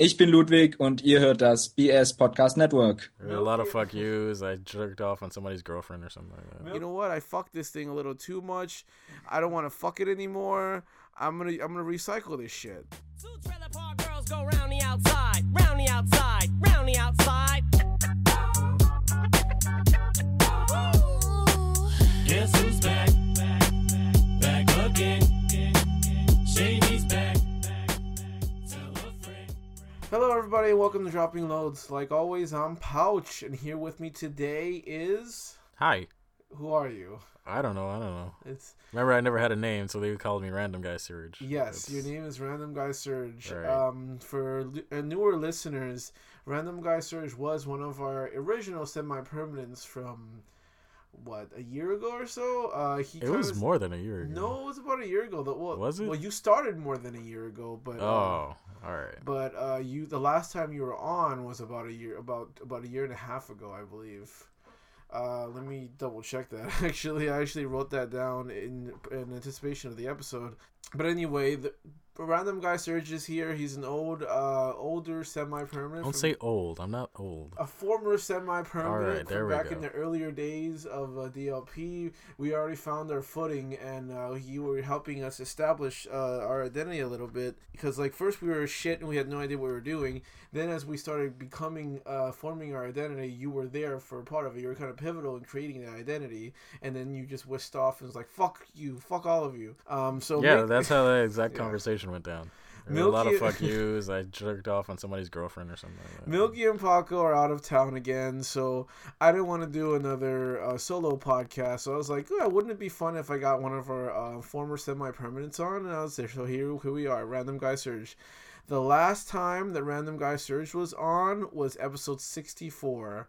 Ich bin Ludwig und ihr hört das BS Podcast Network. A lot of fuck yous. I jerked off on somebody's girlfriend or something like that. You know what? I fucked this thing a little too much. I don't want to fuck it anymore. I'm gonna I'm gonna recycle this shit. Two trailer park girls go round the outside, round the outside, round the outside. Hello, everybody, and welcome to Dropping Loads. Like always, I'm Pouch, and here with me today is Hi. who are you? I don't know. I don't know. It's Remember, I never had a name, so they called me Random Guy Surge. yes, your name is Random Guy Surge. Right. Um, for uh, newer listeners, Random Guy Surge was one of our original semi-permanents from what a year ago or so. Uh, he It was kinda- more than a year ago. No, it was about a year ago. That well, Was it? Well, you started more than a year ago, but uh, Oh, all right. but uh, you the last time you were on was about a year about about a year and a half ago, I believe. Uh, let me double check that. Actually, I actually wrote that down in in anticipation of the episode. But anyway, the random guy Serge is here. He's an old, uh, older semi-permanent. Don't say old. I'm not old. a former semi-permanent Alright, there from we back go. in the earlier days of uh, DLP. We already found our footing, and uh, you were helping us establish uh, our identity a little bit. Because like first we were shit and we had no idea what we were doing. Then as we started becoming, uh, forming our identity, you were there for part of it. You were kind of pivotal in creating that identity, and then you just whisked off and was like, "Fuck you, fuck all of you." Um, so yeah, make- that's how that exact Yeah. conversation went down. There were a lot of fuck yous. I jerked off on somebody's girlfriend or something like. Milky and Paco are out of town again, so I didn't want to do another uh, solo podcast. So I was like, oh, wouldn't it be fun if I got one of our uh, former semi-permanents on? And I was there. So here, here we are, Random Guy Surge. The last time that Random Guy Surge was on was episode 64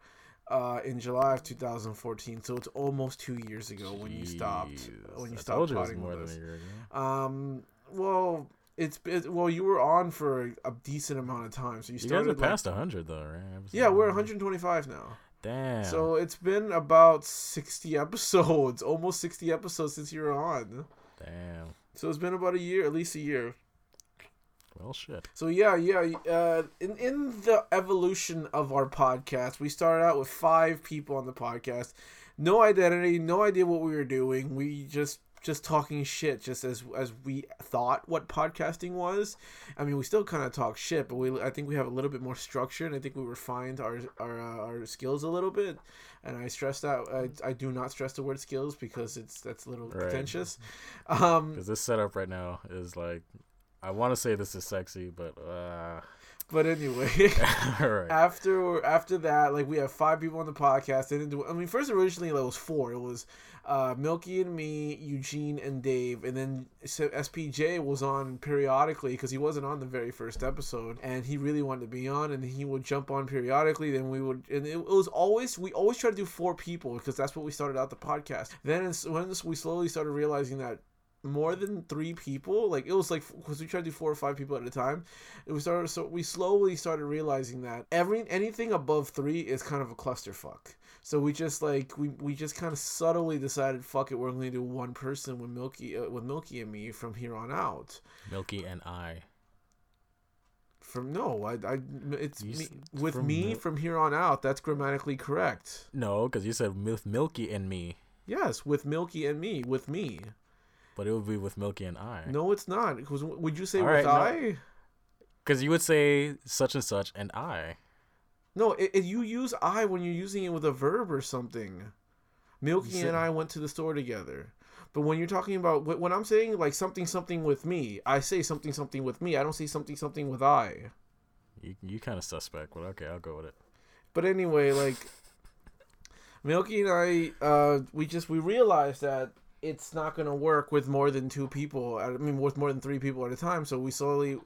uh, in July of 2014. So it's almost two years ago when you stopped. When you I stopped told you it was more than a year ago. Um, well, it's it, well, you were on for a decent amount of time, so you You guys started are like- past 100 though, right? Yeah, we're 125 now. Damn. So it's been about 60 episodes, almost 60 episodes since you were on. Damn. So it's been about a year, at least a year. Well, shit. So yeah, yeah. Uh, in in the evolution of our podcast, we started out with five people on the podcast, no identity, no idea what we were doing. We just just talking shit, just as as we thought what podcasting was. I mean, we still kind of talk shit, but we I think we have a little bit more structure, and I think we refined our our uh, our skills a little bit. And I stress that I, I do not stress the word skills because it's that's a little Right. pretentious. Um, Because this setup right now is like, I want to say this is sexy, but uh, but anyway. all right. after after that, like we have five people on the podcast. They didn't do. I mean, first originally it was four. It was uh, Milky and me, Eugene and Dave, and then SPJ was on periodically because he wasn't on the very first episode, and he really wanted to be on, and he would jump on periodically. Then we would, and it, it was always we always try to do four people because that's what we started out the podcast. Then it's, when we slowly started realizing that more than three people like it was like because we tried to do four or five people at a time it we started so we slowly started realizing that every anything above three is kind of a clusterfuck. So we just like we, we just kind of subtly decided fuck it we're only gonna do one person with milky uh, with milky and me from here on out. Milky and I. from no i, I it's You me, with me Mil- from here on out that's grammatically correct. No, because you said with Milky and me, yes with milky and me with me but it would be with Milky and I. no it's not because would you say All with right, i Because you would say such and such and I. No, it, it- you use I when you're using it with a verb or something. Milky said- and I went to the store together. But when you're talking about wh- when I'm saying like something something with me, I say something something with me. I don't say something something with I. You you kind of suspect, but okay, I'll go with it. But anyway, like Milky and I, uh, we just we realized that it's not gonna work with more than two people. I mean, with more than three people at a time. So we slowly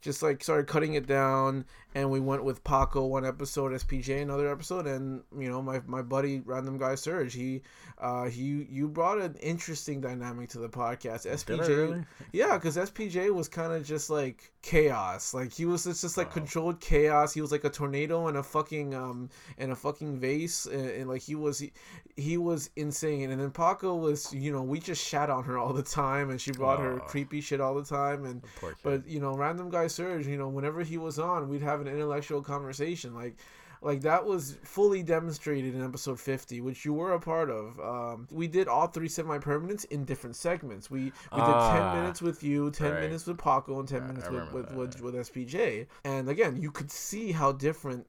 just like started cutting it down, and we went with Paco one episode, SPJ another episode, and you know my my buddy random guy Surge, He, uh, he you brought an interesting dynamic to the podcast. SPJ, really? yeah, because SPJ was kind of just like chaos. Like he was just, just like Wow. controlled chaos. He was like a tornado in a fucking um in a fucking vase, and, and like he was he, he was insane. And then Paco was you know we just shat on her all the time, and she brought her creepy shit all the time, and but you know random guy Surge, you know whenever he was on, we'd have an intellectual conversation like. Like that was fully demonstrated in episode 50, which you were a part of. Um, we did all three semi-permanents in different segments. We we did Ah. 10 minutes with you, 10 Right. minutes with Paco, and 10 Right, minutes with with, with with SPJ. And again, you could see how different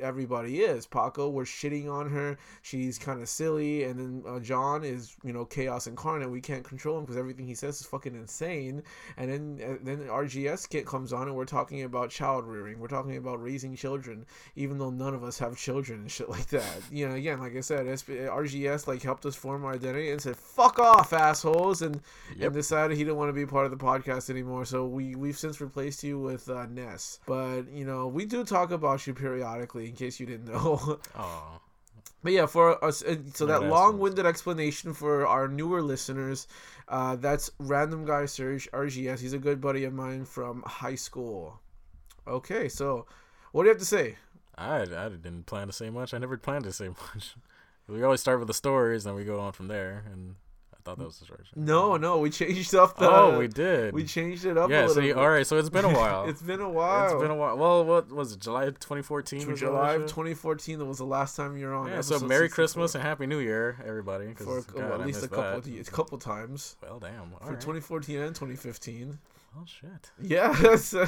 everybody is. Paco, we're shitting on her. She's kind of silly, and then uh, John is you know chaos incarnate. We can't control him because everything he says is fucking insane. And then uh, then RGS kit comes on, and we're talking about child rearing. We're talking about raising children, even though none of us have children and shit like that. You know, again, like I said, SP- RGS like helped us form our identity and said "fuck off, assholes," and Yep. and decided he didn't want to be part of the podcast anymore. So we we've since replaced you with uh, Ness. But you know, we do talk about you periodically, in case you didn't know. Oh, But yeah, for us, uh, so that long-winded explanation for our newer listeners, uh, that's random guy Serge RGS. He's a good buddy of mine from high school. Okay, so what do you have to say? I I didn't plan to say much. I never planned to say much. We always start with the stories, and we go on from there. And thought that was the. No, no, we changed up the. Oh, we did. we changed it up. a yeah. So you, all right. So it's been a while. it's been a while. It's been a while. Well, what was it? July 2014. Was July of 2014. That was the last time you were on. Yeah. So Merry 64. Christmas and Happy New Year, everybody. for God, well, at least a couple, a couple times Well, damn. All for right. 2014 and 2015. Oh shit. Yeah,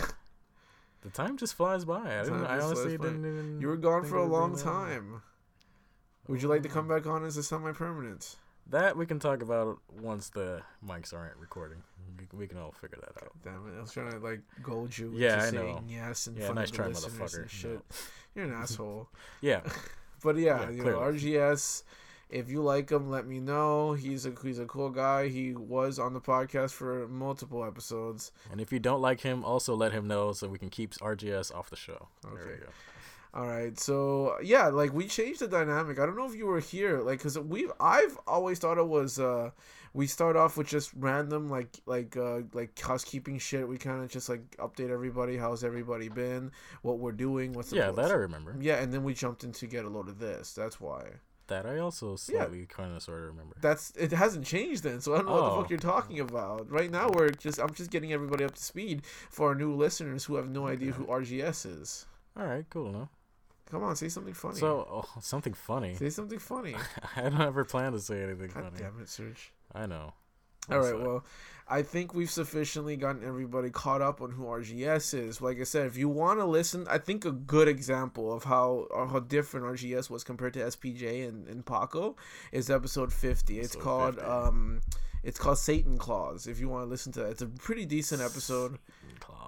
The time just flies by. I didn't. I honestly didn't even. you were gone for a it would be long time. Would you like to come oh. back on as a semi-permanent? That we can talk about once the mics aren't recording. We, we can all figure that out. Damn it! I was trying to like gold you. Yeah, into I know. Yes, in Yeah, nice try, motherfucker. and shit. No. You're an asshole. Yeah. But yeah, Yeah, you know. RGS. If you like him, let me know. He's a he's a cool guy. He was on the podcast for multiple episodes. And if you don't like him, also let him know so we can keep RGS off the show. There Okay. All right, so yeah, like we changed the dynamic. I don't know if you were here, like, cause we I've always thought it was uh we start off with just random like like uh like housekeeping shit. We kind of just like update everybody. How's everybody been? What we're doing? What's the Yeah, that I remember. yeah, and then we jumped in to get a load of this. That's why. That I also slightly kind of sort of remember. That's it hasn't changed then, so I don't know what the Oh. fuck you're talking about. Right now we're just I'm just getting everybody up to speed for our new listeners who have no idea who RGS is. All right, cool. No. Come on, say something funny. So oh, something funny. say something funny. I don't ever plan to say anything God funny. damn it, Serge. I know. All right, well, I think we've sufficiently gotten everybody caught up on who RGS is. Like I said, if you want to listen, I think a good example of how or how different RGS was compared to SPJ and, and Paco is episode 50. It's Episode called 50. um it's called Satan Claus. If you want to listen to that, it's a pretty decent episode.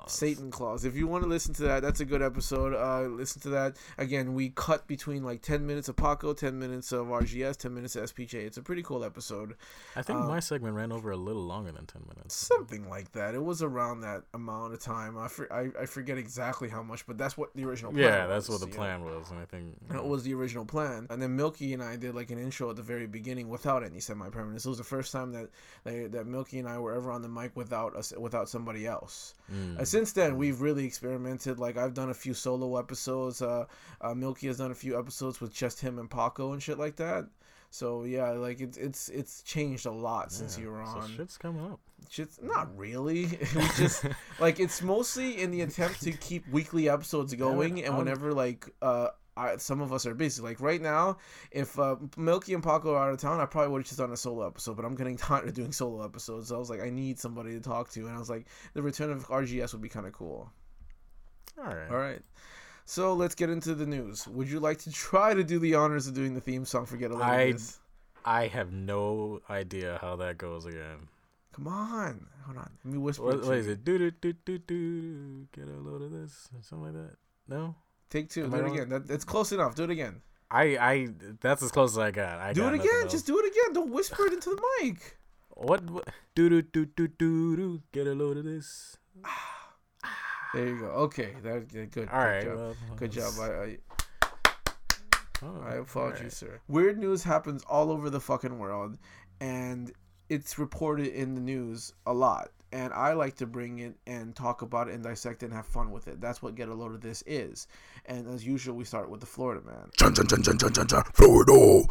Claus. Satan Claus. If you want to listen to that, that's a good episode. Uh, listen to that. Again, we cut between like 10 minutes of Paco, 10 minutes of RGS, 10 minutes of SPJ. It's a pretty cool episode. I think uh, my segment ran over a little longer than ten minutes. Something like that. It was around that amount of time. I, for, I, I forget exactly how much, but that's what the original plan Yeah, that's was, what the you know? plan was, and I think That was the original plan. And then Milky and I did like an intro at the very beginning without any semi permanence. It was the first time that they, that Milky and I were ever on the mic without us without somebody else. Mm. Since then, we've really experimented. Like I've done a few solo episodes. Uh, uh, Milky has done a few episodes with just him and Paco and shit like that. So yeah, like it's it's it's changed a lot since you were on. so shit's coming up. Shit's not really. we just like it's mostly in the attempt to keep weekly episodes going, and I'm- whenever like uh. I, some of us are busy. Like right now, if uh, Milky and Paco are out of town, I probably would have just done a solo episode. But I'm getting tired of doing solo episodes. So I was like, I need somebody to talk to, and I was like, the return of RGS would be kind of cool. All right. All right. So let's get into the news. Would you like to try to do the honors of doing the theme song for Get a Load I- I have no idea how that goes again. Come on. Hold on. Let me whisper. What, what is it? Do do do do do. Get a load of this, something like that. No. Take two. Am do I it wrong? again. That, it's close enough. Do it again. I I that's as close as I got. I do got it again. Just do it again. Don't whisper it into the mic. what? what do do do do do do. Get a load of this. There you go. Okay. That yeah, good. All good right. Job. Well, Good job. I, I oh, I applaud all you, sir. Weird news happens all over the fucking world, and it's reported in the news a lot. And I like to bring it and talk about it and dissect it and have fun with it. That's what Get a Load of This is. And as usual, we start with the Florida man. Florida.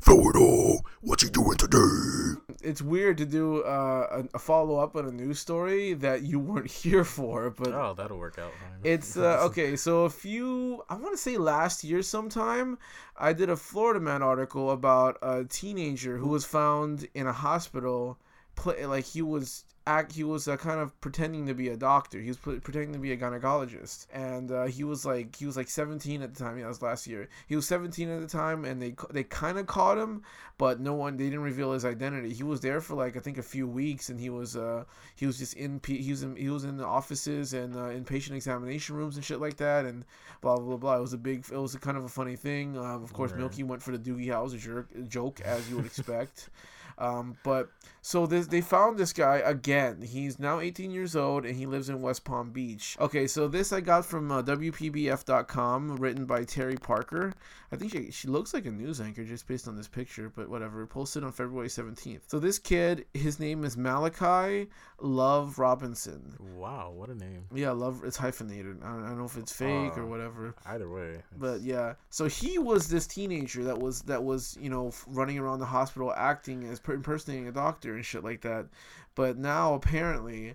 Florida. What's he doing today? It's weird to do uh, a, a follow up on a news story that you weren't here for, but Oh, that'll work out fine. It's uh, okay. So a few, I want to say last year sometime, I did a Florida Man article about a teenager who was found in a hospital, play, like he was act, he was uh, kind of pretending to be a doctor. He was pre- pretending to be a gynecologist, and uh, he was like he was like 17 at the time. Yeah, that was last year. He was 17 at the time, and they they kind of caught him, but no one they didn't reveal his identity. He was there for like I think a few weeks, and he was uh he was just in he was in he was in the offices and uh, in patient examination rooms and shit like that, and blah blah blah. It was a big it was a kind of a funny thing. Uh, of course, Right. Milky went for the Doogie Howser jerk, joke as you would expect. Um, but so this, they found this guy again. He's now 18 years old and he lives in West Palm Beach. Okay, so this I got from uh, WPBF.com, written by Terry Parker. I think she, she looks like a news anchor just based on this picture, but whatever. Posted on February 17th. So this kid, his name is Malachi Love Robinson. wow, what a name. Yeah, Love. It's hyphenated. I don't, I don't know if it's fake or Uh, whatever. Either way. But yeah, so he was this teenager that was that was you know running around the hospital acting as impersonating a doctor and shit like that. But now apparently,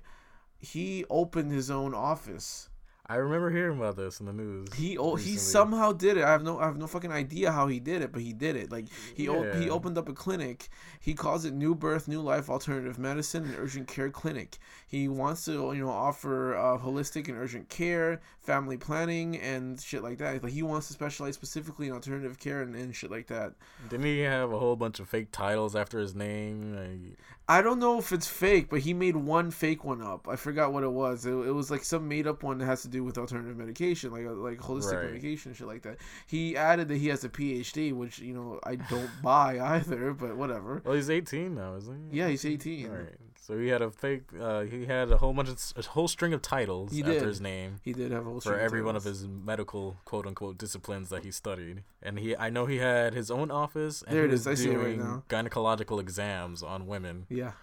he opened his own office. I remember hearing about this in the news. He oh, he somehow did it. I have no I have no fucking idea how he did it, but he did it. Like he o- he opened up a clinic. He calls it New Birth, New Life Alternative Medicine and Urgent Care Clinic. He wants to you know offer uh, holistic and urgent care, family planning, and shit like that. Like he wants to specialize specifically in alternative care and, and shit like that. Didn't he have a whole bunch of fake titles after his name? Like, I don't know if it's fake, but he made one fake one up. I forgot what it was. It, it was like some made up one that has to do with alternative medication, like uh, like holistic Right. medication, and shit like that. He added that he has a PhD, which you know I don't buy either, but whatever. well, he's 18 now, isn't he? Yeah, he's 18. Right. So he had a fake. Uh, he had a whole bunch of a whole string of titles He after did. his name He did have a whole for every one of his medical quote unquote disciplines that he studied. And he, I know he had his own office. And There he was. I see it right doing now. Gynecological exams on women, Yeah,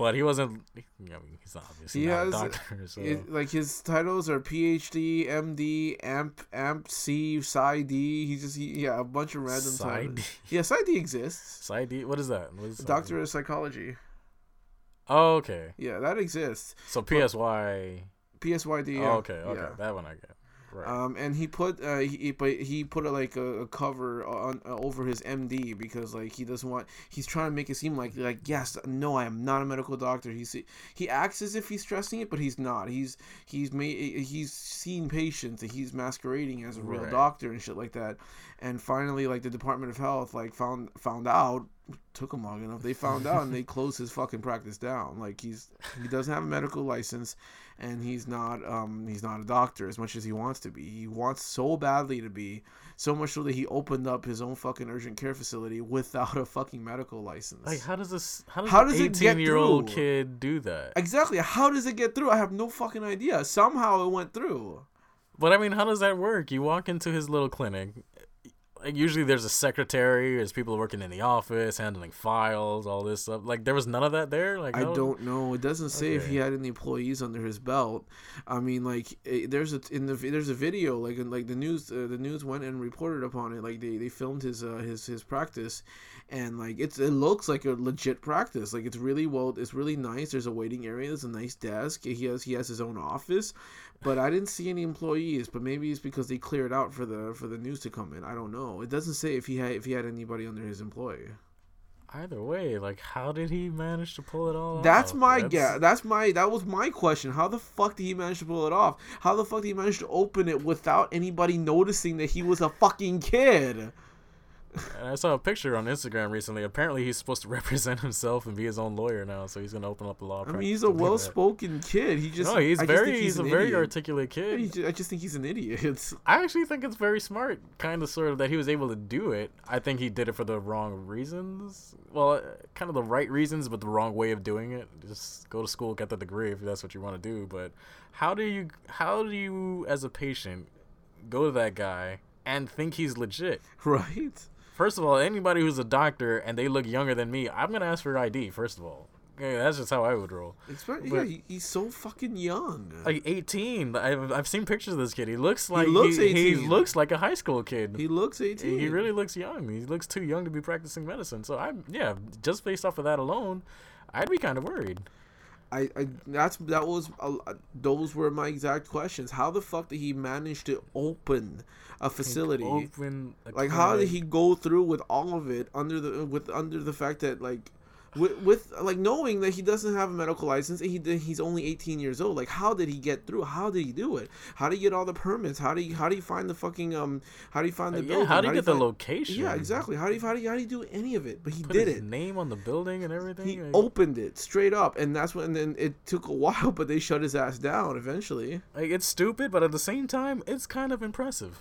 but he wasn't. You know, he's not obviously He not has- a doctor. So it, like his titles are PhD, MD, AMP, AMP C, PsyD. He just he, yeah a bunch of random titles. PsyD? Yeah, PsyD exists. Psyd. What is that? What is Doctor of Psychology. Oh, okay. Yeah, that exists. So PSY. PSYD. Oh, okay. Okay. Yeah. That one I get. Right. Um, and he put uh, he but he put a, like a, a cover on uh, over his MD because like he doesn't want he's trying to make it seem like like yes no I am not a medical doctor. He's he acts as if he's stressing it but he's not. He's he's made he's seen patients and he's masquerading as a real Right. doctor and shit like that. And finally like the Department of Health like found found out took him long enough they found out and they closed his fucking practice down. Like he's he doesn't have a medical license and he's not um he's not a doctor as much as he wants to be. He wants so badly to be, so much so that he opened up his own fucking urgent care facility without a fucking medical license. like, how does this? How does, How does it get 18 year old through? kid do that? exactly. How does it get through? I have no fucking idea. Somehow it went through. But I mean, how does that work? You walk into his little clinic. Like usually, there's a secretary. There's people working in the office, handling files, all this stuff. Like there was none of that there. Like I no- don't know. It doesn't say if he had any employees under his belt. I mean, like eh, there's a in the there's a video like in, like the news uh, the news went and reported upon it. Like they, they filmed his uh, his his practice, and like it's it looks like a legit practice. Like it's really well. It's really nice. There's a waiting area. There's a nice desk. He has he has his own office, but I didn't see any employees. But maybe it's because they cleared out for the for the news to come in. I don't know. It doesn't say if he had if he had anybody under his employ. Either way, like how did he manage to pull it all? That's off? my guess. That's my that was my question. How the fuck did he manage to pull it off? How the fuck did he manage to open it without anybody noticing that he was a fucking kid? And I saw a picture on Instagram recently. Apparently, he's supposed to represent himself and be his own lawyer now. So he's gonna open up a law. I mean, he's a well-spoken kid. He just No, he's I very. think He's, a very idiot. articulate kid. I just think he's an idiot. I actually think it's very smart, kind of, sort of, that he was able to do it. I think he did it for the wrong reasons. Well, uh, kind of the right reasons, but the wrong way of doing it. Just go to school, get the degree if that's what you want to do. But how do you, how do you, as a patient, go to that guy and think he's legit? right? First of all, anybody who's a doctor and they look younger than me, I'm gonna ask for ID. First of all, okay, that's just how I would roll. Yeah, But- he, he's so fucking young. Like 18, I've, I've seen pictures of this kid. He looks like he looks he, he looks like a high school kid. he looks 18. He really looks young. He looks too young to be practicing medicine. So I'm yeah, just based off of that alone, I'd be kind of worried. I, I that's that was a, those were my exact questions. How the fuck did he manage to open a facility? Open a like how did he go through with all of it under the with under the fact that like with, with like knowing that he doesn't have a medical license and he he's only 18 years old? Like how did he get through? How did he do it? How do you get all the permits? How do you how do you find the fucking um how do you find the Uh, yeah, building? how do you get the find- location? yeah exactly. How do you how do you, how do you do any of it? But he Put did it. name on the building and everything. he like, opened it straight up and that's when and then it took a while but they shut his ass down eventually. Like, it's stupid, but at the same time, it's kind of impressive.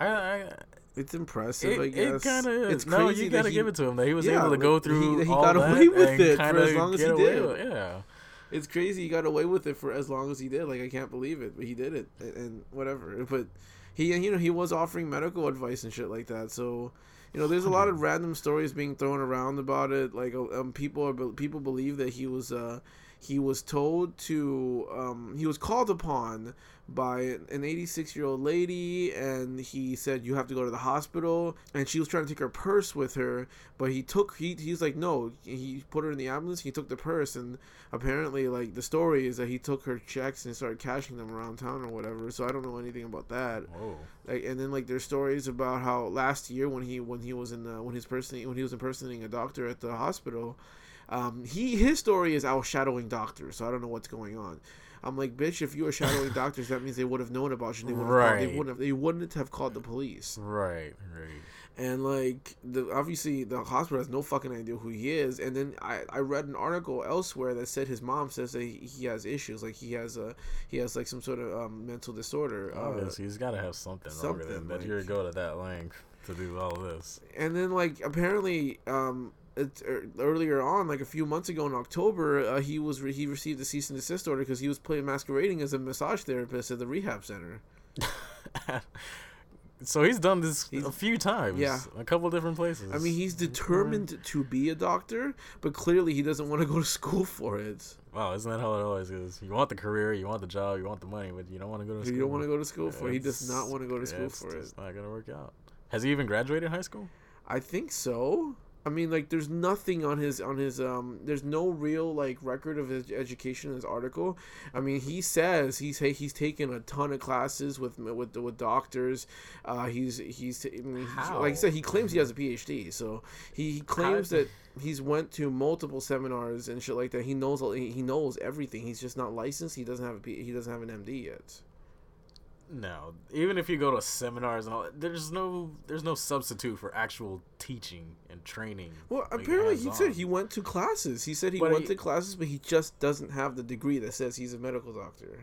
I, I it's impressive i it, guess it kind of it's no, you gotta he- give it to him that he was Yeah, able to go through he all got away with it for as long as he did. with- Yeah. it's crazy he got away with it for as long as he did like i can't believe it but he did it and, and whatever but he you know he was offering medical advice and shit like that so you know there's a lot of random stories being thrown around about it like um, people are people believe that he was uh he was told to um he was called upon by an 86 year old lady and he said you have to go to the hospital. And she was trying to take her purse with her but he took he he's like no. He put her in the ambulance he took the purse and apparently like the story is that he took her checks and started cashing them around town or whatever so i don't know anything about that. Whoa. like and then like there's stories about how last year when he when he was in uh, when his person when he was impersonating a doctor at the hospital um he his story is I was shadowing doctors so I don't know what's going on I'm like bitch if you were shadowing doctors that means they would have known about you they would have called, they Right. wouldn't have they wouldn't have called the police Right, right. and like the obviously the hospital has no fucking idea who he is and then i i read an article elsewhere that said his mom says that he, he has issues like he has a he has like some sort of um, mental disorder uh, Obviously, he's got to have something, wrong with something, him that like- you're go to that length to do all this. and then like apparently um earlier on like a few months ago in october uh, he was re- he received a cease and desist order because he was playing masquerading as a massage therapist at the rehab center so he's done this He's- a few times. yeah. a couple different places. i mean he's determined to be a doctor but clearly he doesn't want to go to school for it wow, isn't that how it always is? You want the career, you want the job, you want the money, but you don't want to go to school. you don't want to go to school for it he does not want to go to school for it It's not gonna work out. Has he even graduated high school? I think so. I mean, like, there's nothing on his on his um. There's no real like record of his education in his article. I mean, he says he's he's taken a ton of classes with with with doctors. Uh, he's he's, I mean, he's How? like I said, he claims he has a PhD. So he, he claims that he's went to multiple seminars and shit like that. He knows he knows everything. He's just not licensed. He doesn't have a he doesn't have an MD yet. No, even if you go to seminars and all, there's no there's no substitute for actual teaching and training. Well, like, apparently he said he went to classes. He said he But went he- to classes, but he just doesn't have the degree that says he's a medical doctor.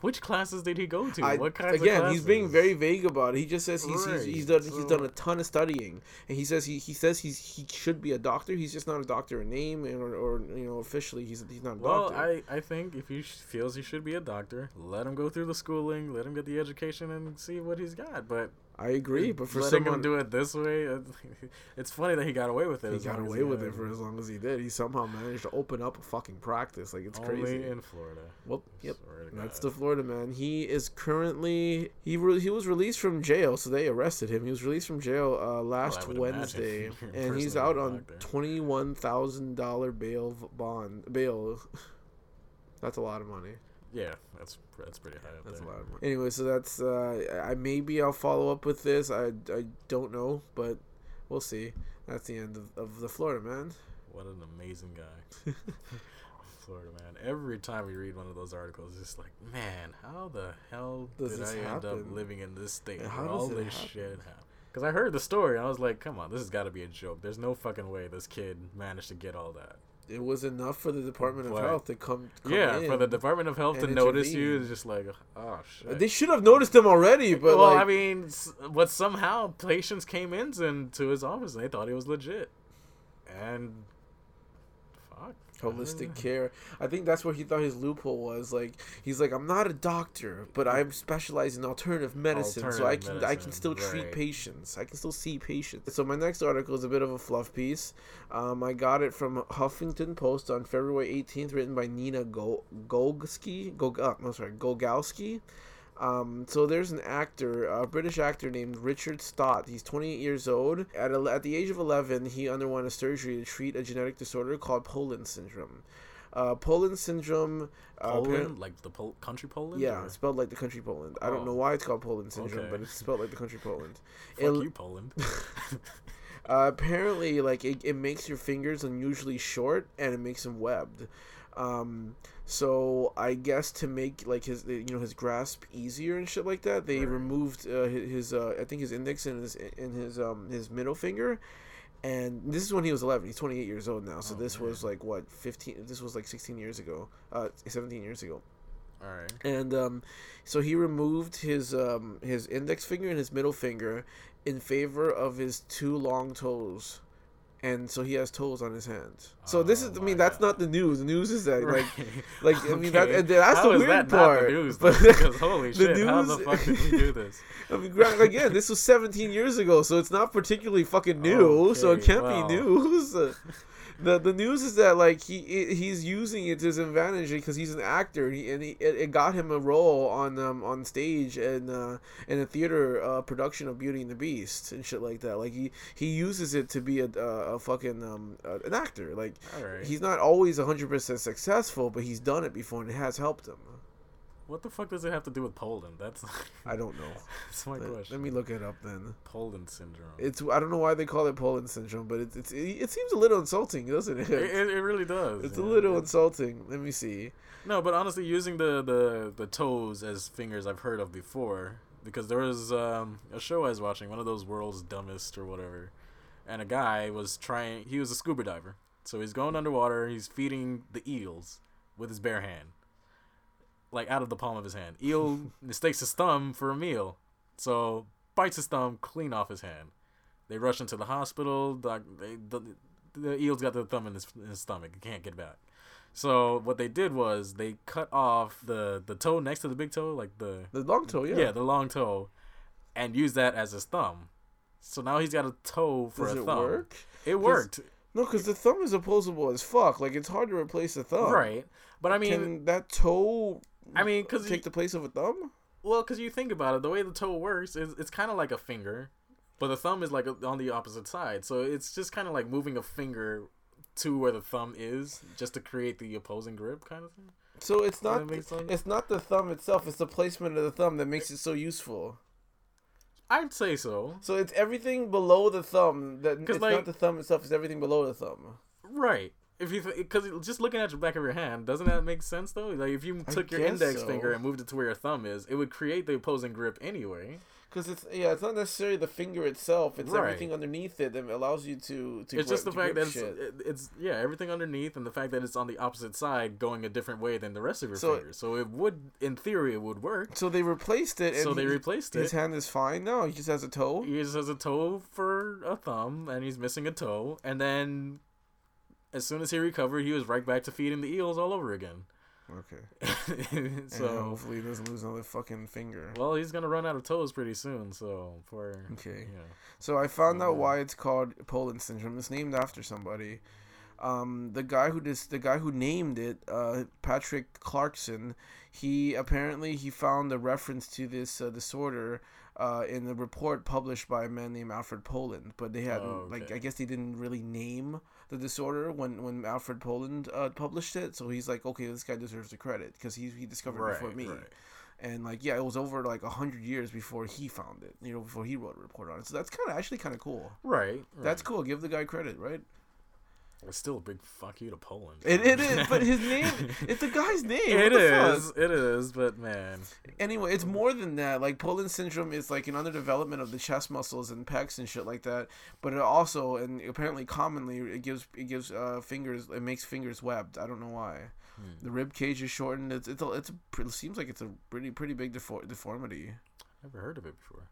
Which classes did he go to? I, what kinds again, he's being very vague about it. He just says he's he's, he's done he's done a ton of studying, and he says he, he says he's he should be a doctor. He's just not a doctor in name or, or you know officially he's he's not a Well, doctor. I, I think if he sh- feels he should be a doctor, let him go through the schooling, let him get the education, and see what he's got. But I agree, but for letting someone him do it this way, it's funny that he got away with it. he got away with it for as long as he did. He somehow managed to open up a fucking practice. Like it's Only crazy. in Florida. Well, yep. That's the Florida man. He is currently he re- he was released from jail, so they arrested him. He was released from jail uh, last imagine Wednesday, and he's out on twenty one thousand dollar bail bond bail. That's a lot of money. Yeah, that's that's pretty high up That's a lot of money. Anyway, so that's uh, I maybe I'll follow up with this. I, I don't know, but we'll see. That's the end of, of the Florida man. What an amazing guy. Florida man. Every time we read one of those articles, it's just like, man, how the hell Does did this I end up living in this state And how all this happen? shit happened? Because I heard the story and I was like, come on, this has got to be a joke. There's no fucking way this kid managed to get all that. It was enough for the Department of? Health to come. come yeah, for the. Department of Health to notice you is just like, oh shit. They should have noticed him already, but well, like, I mean, but somehow patients came in and to his office and they thought he was legit, and holistic care. I think that's where he thought his loophole was. Like he's like, I'm not a doctor, but I specialize in alternative medicine, so I can Alternative I can medicine, still treat patients. I can still see patients. So my next article is a bit of a fluff piece. Um, I got it from Huffington Post on February 18th, written by Nina Go- Golgsky. Gog- uh, no, sorry, Gogowski. Um, so there's an actor, a British actor named Richard Stott. He's 28 years old. At, el- at the age of 11, he underwent a surgery to treat a genetic disorder called Poland syndrome. Uh, Poland syndrome. Uh, Poland, like the Pol- country Poland. yeah, or- spelled like the country Poland. I don't Oh. know why it's called Poland syndrome, Okay. but it's spelled like the country Poland. Fuck It- you, Poland. uh, apparently, like it, it makes your fingers unusually short and it makes them webbed. Um, so I guess to make like his you know his grasp easier and shit like that, they Right. removed uh, his, his uh, I think his index and his and his um his middle finger. And this is when he was 11. He's 28 years old now. So Oh, this was like what 15. This was like 16 years ago. Uh, 17 years ago All right. and um, so he removed his um, his index finger and his middle finger in favor of his two long toes, and so he has toes on his hands. So oh this Oh is I mean that's God. not the news. The news is that like Right. like I mean, that, and that's How the weird that part. Not the news, but? Because holy shit, how the fuck did we do this? I mean, again, this was 17 years ago, so it's not particularly fucking new. so it can't be news. The The news is that like he he's using it to his advantage because he's an actor, and, he, and he, it, it got him a role on um on stage and uh, in a theater uh, production of Beauty and the Beast and shit like that. Like he he uses it to be a a, a fucking um an actor. Like right. he's not always 100 percent successful, but he's done it before and it has helped him. What the fuck does it have to do with Poland? That's I don't know. that's my Let, question. let me look it up then. Poland syndrome. It's I don't know why they call it Poland syndrome, but it's, it's it, seems a little insulting, doesn't it? it, it, it really does. it's a little It- insulting. Let me see. No, but honestly, using the, the, the toes as fingers I've heard of before because there was um, a show I was watching, one of those world's dumbest or whatever, and a guy was trying. He was a scuba diver, so he's going underwater. He's feeding the eels with his bare hand, like out of the palm of his hand. Eel mistakes his thumb for a meal, so bites his thumb clean off his hand. They rush into the hospital. Doc, they, the, the eel's got the thumb in his, in his stomach. He can't get back. So what they did was they cut off the the toe next to the big toe, like the The long toe, yeah. yeah, the long toe, and use that as his thumb. So now he's got a toe for Does a it thumb. work? It worked, No, because the thumb is opposable as fuck. Like it's hard to replace the thumb. right? But I mean, can that toe? I mean, because take the place of a thumb. well, because you think about it, the way the toe works is it's kind of like a finger, but the thumb is like on the opposite side. So it's just kind of like moving a finger to where the thumb is, just to create the opposing grip, kind of thing. So it's not make it's not the thumb itself. It's the placement of the thumb that makes it so useful. I'd say so. So it's everything below the thumb. That it's like- not the thumb itself. It's everything below the thumb. Right. If you because just looking at your back of your hand, doesn't that make sense though? Like if you I took your index so. finger and moved it to where your thumb is, it would create the opposing grip anyway. Because it's yeah, it's not necessarily the finger itself. It's Right. everything underneath it that allows you to to. it's just the fact that it's, it- it's yeah everything underneath and the fact that it's on the opposite side going a different way than the rest of your So- fingers. So it would, in theory, it would work. So they replaced it. And So they he- replaced His it. hand is fine now. He just has a toe. He just has a toe for a thumb, and he's missing a toe. And then, as soon as he recovered, he was right back to feeding the eels all over again. Okay. and so hopefully he doesn't lose another fucking finger. Well, he's gonna run out of toes pretty soon, so for Okay. yeah. So I found out why it's called Poland syndrome. It's named after somebody. Um, the guy who dis- the guy who named it, uh, Patrick Clarkson, he apparently he found a reference to this uh, disorder uh, in the report published by a man named Alfred Poland. But they hadn't Oh, like. I guess they didn't really name the disorder when when Alfred Poland uh, published it. So he's like, okay, this guy deserves the credit because he he discovered it before me. right. And like yeah, it was over like a hundred years before he found it. You know, before he wrote a report on it. So that's kind of actually kind of cool. Right. That's cool. Give the guy credit, right? It's still a big fuck you to Poland. It, it is, but his name, it's the guy's name. It the fuck? is. It is. But man, Anyway, it's more than that. Like Poland syndrome is like an underdevelopment of the chest muscles and pecs and shit like that. But it also, and apparently commonly, it gives it gives uh, fingers. It makes fingers webbed. I don't know why. Hmm. The rib cage is shortened. It's it's a, it's a, it seems like it's a pretty pretty big defor- deformity. never heard of it before.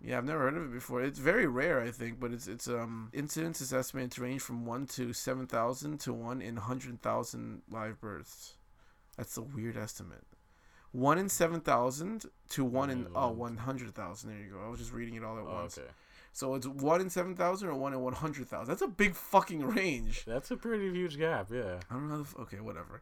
Yeah, I've never heard of it before. It's very rare, I think, but it's it's um incidence is estimated to range from one to seven thousand to one in hundred thousand live births. That's a weird estimate. One in seven thousand to one in oh one hundred thousand. There you go. I was just reading it all at Oh, once. okay. So it's one in seven thousand or one in one hundred thousand. That's a big fucking range. That's a pretty huge gap. Yeah. I don't know. Okay, whatever.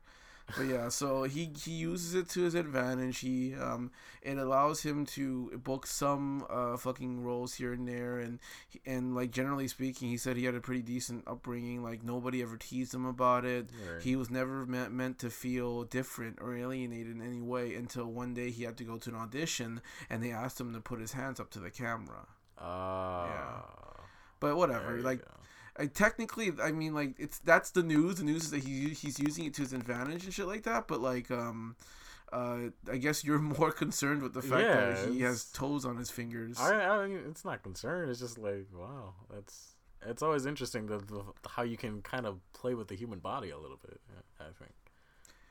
But yeah, so he he uses it to his advantage. He um it allows him to book some uh fucking roles here and there, and and like generally speaking, he said he had a pretty decent upbringing. Like nobody ever teased him about it. Right. He was never meant meant to feel different or alienated in any way until one day he had to go to an audition, and they asked him to put his hands up to the camera. Uh, But whatever, like go. I, technically, I mean, like it's that's the news. The news is that he he's using it to his advantage and shit like that. But like, um, uh, I guess you're more concerned with the fact that he has toes on his fingers. I, I mean, it's not concern. It's just like, wow, that's. It's always interesting the, the how you can kind of play with the human body a little bit. I think.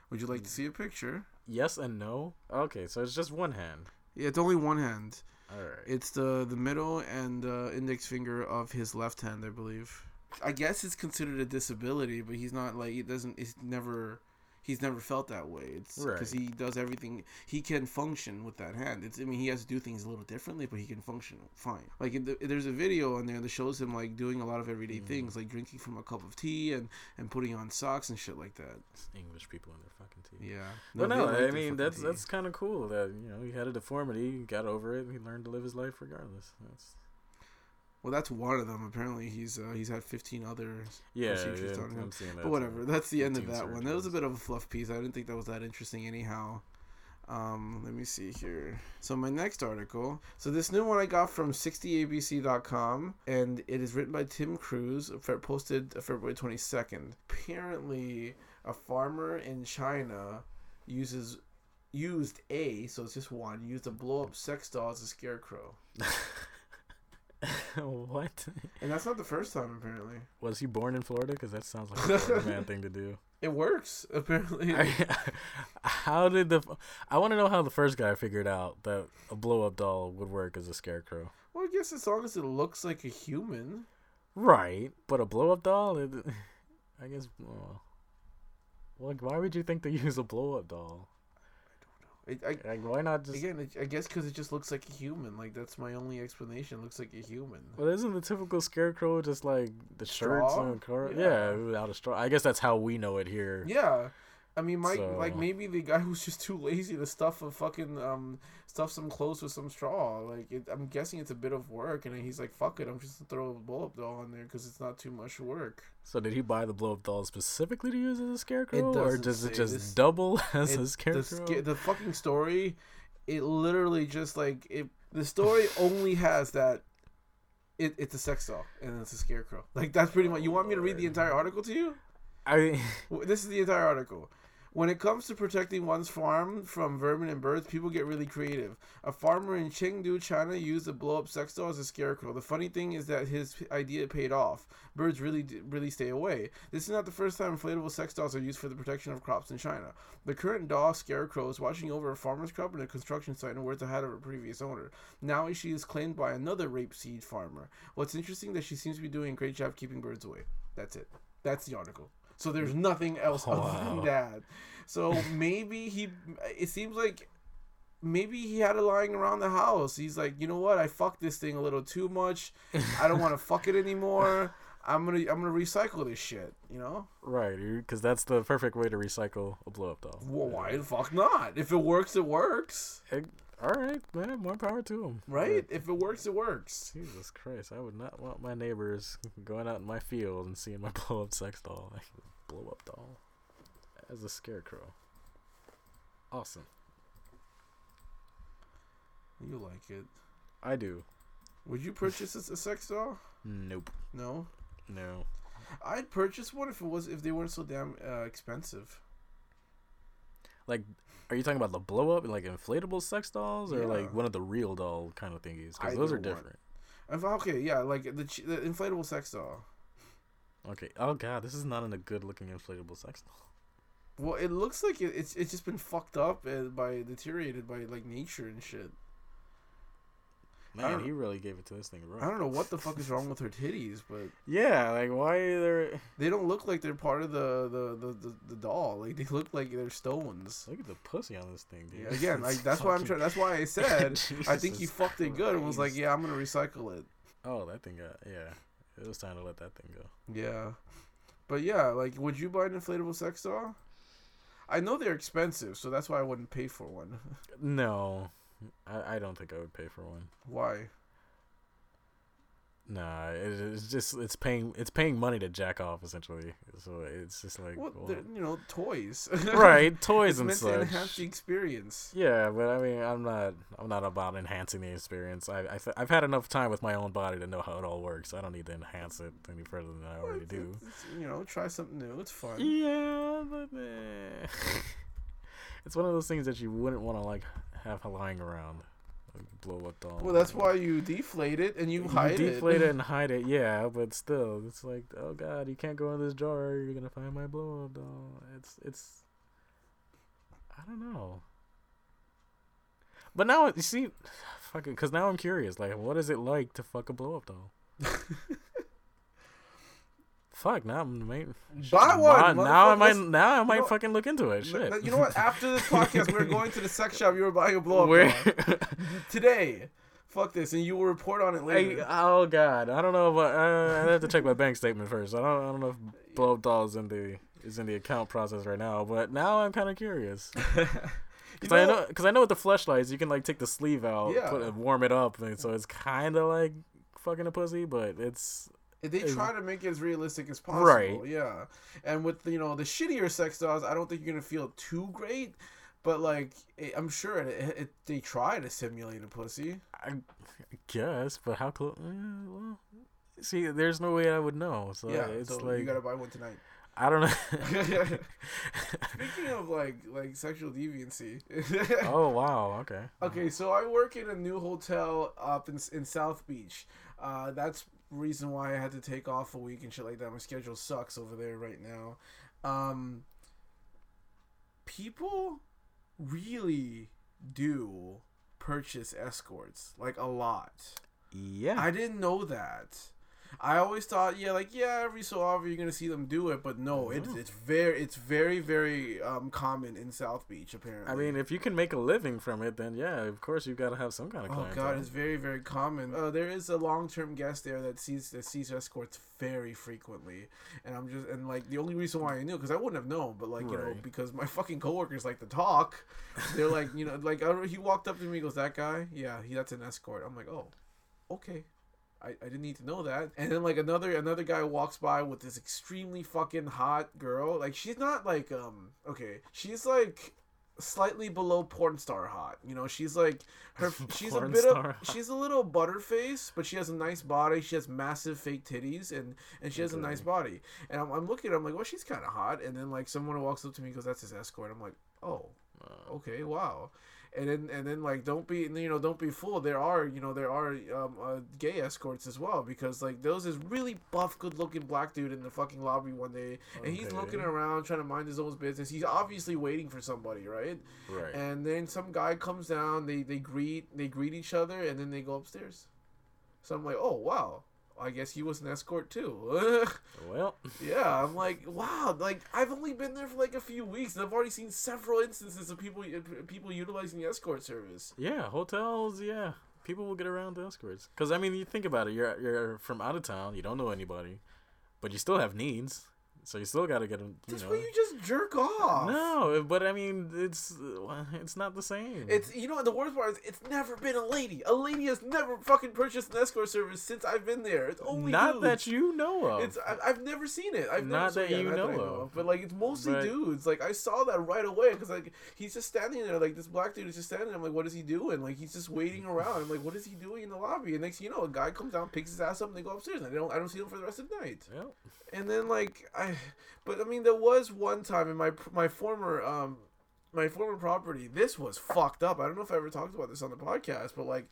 Would you like to see a picture? Yes and no. Okay, so it's just one hand. Yeah, it's only one hand. All right. It's the the middle and uh, index finger of his left hand, I believe. I guess it's considered a disability, but he's not like it doesn't. It's never. He's never felt that way. It's because Right. he does everything. He can function with that hand. It's. I mean, he has to do things a little differently, but he can function fine. Like the, there's a video on there that shows him like doing a lot of everyday Mm. things, like drinking from a cup of tea and and putting on socks and shit like that. English people in their fucking tea. Yeah. But no, I mean that's tea. that's kind of cool that you know he had a deformity, he got over it, and he learned to live his life regardless. That's Well, that's one of them. Apparently, he's uh, he's had 15 others. yeah, procedures yeah on him. But whatever. That's the end of 15 that one. That was a bit of a fluff piece. I didn't think that was that interesting anyhow. Um, let me see here. So my next article. So this new one I got from 60abc.com, and it is written by Tim Cruz. Posted February 22nd. Apparently, a farmer in China uses used a so it's just one used a blow up sex doll as a scarecrow, what? and that's not the first time apparently. Was he born in Florida? Because that sounds like a man thing to do. It works apparently. how did the? I want to know how the first guy figured out that a blow up doll would work as a scarecrow. Well, I guess as long as it looks like a human. Right, but a blow up doll. It, I guess. Well, like, why would you think to use a blow up doll? I, I, Like, why not just? again, I- I guess because it just looks like a human. Like that's my only explanation. It looks like a human. Well, isn't the typical scarecrow just like the shirts Straw? and the car? Yeah. Yeah. without a straw. I guess that's how we know it here. Yeah, I mean, Mike, So- like maybe the guy was just too lazy to stuff a fucking um stuff some clothes with some straw. Like it, I'm guessing it's a bit of work, and he's like, "Fuck it, I'm just gonna throw a blow up doll on there because it's not too much work." So did he buy the blow up doll specifically to use as a scarecrow, or doesn't it just This- double as It- a the, scarecrow? sca- the fucking story, it literally just like it. The story only has that. It, it's a sex doll and it's a scarecrow. Like that's pretty much. You want me to read the entire article to you? I mean, This is the entire article. When it comes to protecting one's farm from vermin and birds, people get really creative. A farmer in Chengdu, China, used a blow-up sex doll as a scarecrow. The funny thing is that his idea paid off. Birds really, really stay away. This is not the first time inflatable sex dolls are used for the protection of crops in China. The current doll scarecrow is watching over a farmer's crop in a construction site and words ahead of her previous owner. Now she is claimed by another rapeseed farmer. What's interesting that she seems to be doing a great job keeping birds away. That's it. That's the article. So there's nothing else other than that. So maybe he. It seems like maybe he had it lying around the house. He's like, you know what? I fucked this thing a little too much. I don't want to fuck it anymore. I'm gonna I'm gonna recycle this shit. You know? right, because that's the perfect way to recycle a blow up doll. Well, why the fuck not? If it works, it works, It- all right, man, more power to him. right? If it works, it works. Jesus Christ, I would not want my neighbors going out in my field and seeing my blow up sex doll, like blow up doll, as a scarecrow. Awesome. You like it? I do. Would you purchase a a sex doll? Nope. No. No. I'd purchase one if it was if they weren't so damn uh, expensive. Like, are you talking about the blow up, like inflatable sex dolls, or Yeah. like one of the real doll kind of thingies? Because those are one. different. If, okay, yeah, like the, the inflatable sex doll. Okay. Oh god, this is not in a good looking inflatable sex doll. Well, it looks like it, it's it's just been fucked up uh, by deteriorated by like nature and shit. Man, he really gave it to this thing, bro. I don't know what the fuck is wrong with her titties, but Yeah, like why are there? they don't look like they're part of the the, the, the, the doll. Like they look like they're stones. Look at the pussy on this thing, dude. Yeah, again, like that's why I'm trying. That's why I said I think he fucked it good and was like, yeah, I'm gonna recycle it. Oh, that thing got yeah. It was time to let that thing go. Yeah, but yeah, like, would you buy an inflatable sex doll? I know they're expensive, so that's why I wouldn't pay for one. No, I, I don't think I would pay for one. why? Nah, it, it's just it's paying it's paying money to jack off essentially. So it's just like Well, well, you know, toys. right toys it's and meant to enhance the experience. Yeah, but I mean, I'm not I'm not about enhancing the experience. I I've, I've had enough time with my own body to know how it all works. I don't need to enhance it any further than I already do. You know, try something new. It's fun. Yeah, but eh. it's one of those things that you wouldn't want to like have lying around, like blow up doll. Well, that's why you deflate it and you, hide you deflate it. it and hide it. Yeah, but still, it's like, oh god, you can't go in this jar. You're gonna find my blow up doll. It's it's. I don't know. But now you see, fuck it, because now I'm curious. Like, what is it like to fuck a blow up doll? Fuck! Now I'm might, Buy one. now I might now I might know- fucking look into it. Shit. You know what? After this podcast, we're going to the sex shop. You were buying a blow up today. Fuck this, and you will report on it Hey, later. oh god, I don't know, but uh, I have to check my bank statement first. I don't, I don't know if blow up doll is in the is in the account process right now, but now I'm kind of curious. Cause I know, cause I know with the fleshlights you can like take the sleeve out, Yeah. put it, warm it up, and so it's kind of like fucking a pussy, but it's they try to make it as realistic as possible. Right. Yeah. And with you know the shittier sex dolls, I don't think you're gonna feel too great. But like, it, I'm sure it, it, they try to simulate a pussy. I, I guess, but how close? well, see, there's no way I would know. So yeah. it's so like you gotta buy one tonight. I don't know. Speaking of like like sexual deviancy. oh wow, okay. Okay, so I work in a new hotel up in in South Beach. Uh, that's reason why I had to take off a week and shit like that. My schedule sucks over there right now. Um, people really do purchase escorts like a lot. Yeah, I didn't know that. I always thought, yeah, like yeah, every so often you're gonna see them do it, but no, it's it's very it's very very um, common in South Beach apparently. I mean, if you can make a living from it, then yeah, of course you've got to have some kind of Oh clientele. god, it's very very common. Uh, there is a long term guest there that sees that sees escorts very frequently, and I'm just and like the only reason why I knew because I wouldn't have known, but like you know because my fucking coworkers like to talk. They're like you know like I, he walked up to me, goes that guy, yeah, he that's an escort. I'm like oh, okay. I, I didn't need to know that. And then like another another guy walks by with this extremely fucking hot girl. Like she's not like um okay, she's like slightly below porn star hot. You know, she's like her she's a bit of hot. she's a little butterface, but she has a nice body. She has massive fake titties and and she has a nice body. And I'm, I'm looking at her, I'm like, well, she's kind of hot. And then like someone walks up to me and goes, that's his escort. I'm like, oh, okay, wow. And then and then like don't be you know don't be fooled. There are you know there are um, uh, gay escorts as well because like there was this really buff, good looking black dude in the fucking lobby one day, and he's looking around trying to mind his own business. He's obviously waiting for somebody, right? right. And then some guy comes down. They they greet they greet each other, and then they go upstairs. So I'm like, oh wow, I guess he was an escort too. well, yeah, I'm like, wow, like I've only been there for like a few weeks, and I've already seen several instances of people uh, people utilizing the escort service. yeah, hotels, yeah, people will get around the escorts. Because I mean, you think about it, you're you're from out of town, you don't know anybody, but you still have needs, so you still got to get them. You That's know. where you just jerk off. no, but I mean, it's uh, it's not the same. It's you know the worst part is it's never been a lady. A lady has never fucking purchased an escort service since I've been there. It's only not dudes. that you know of. It's I, I've never seen it. I've Not that you know I of. but like it's mostly But- dudes. Like I saw that right away because like he's just standing there. Like this black dude is just standing there. I'm like, what is he doing? Like he's just waiting around. I'm like, what is he doing in the lobby? And next thing you know, a guy comes down, picks his ass up, and they go upstairs. And I don't I don't see him for the rest of the night. Well, And then like I, but I mean there was one time in my my former um my former property. This was fucked up. I don't know if I ever talked about this on the podcast, but like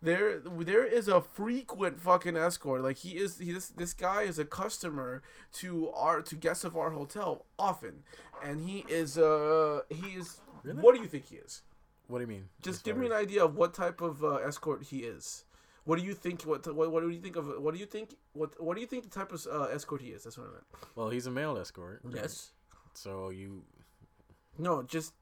there there is a frequent fucking escort. Like he is he this this guy is a customer to our to guests of our hotel often, and he is uh he is Really? what do you think he is? What do you mean? Just give me an idea of what type of uh, escort he is. What do you think? What, what what do you think of? What do you think? What what do you think the type of uh, escort he is? That's what I meant. Well, he's a male escort. Yes. So you. No, just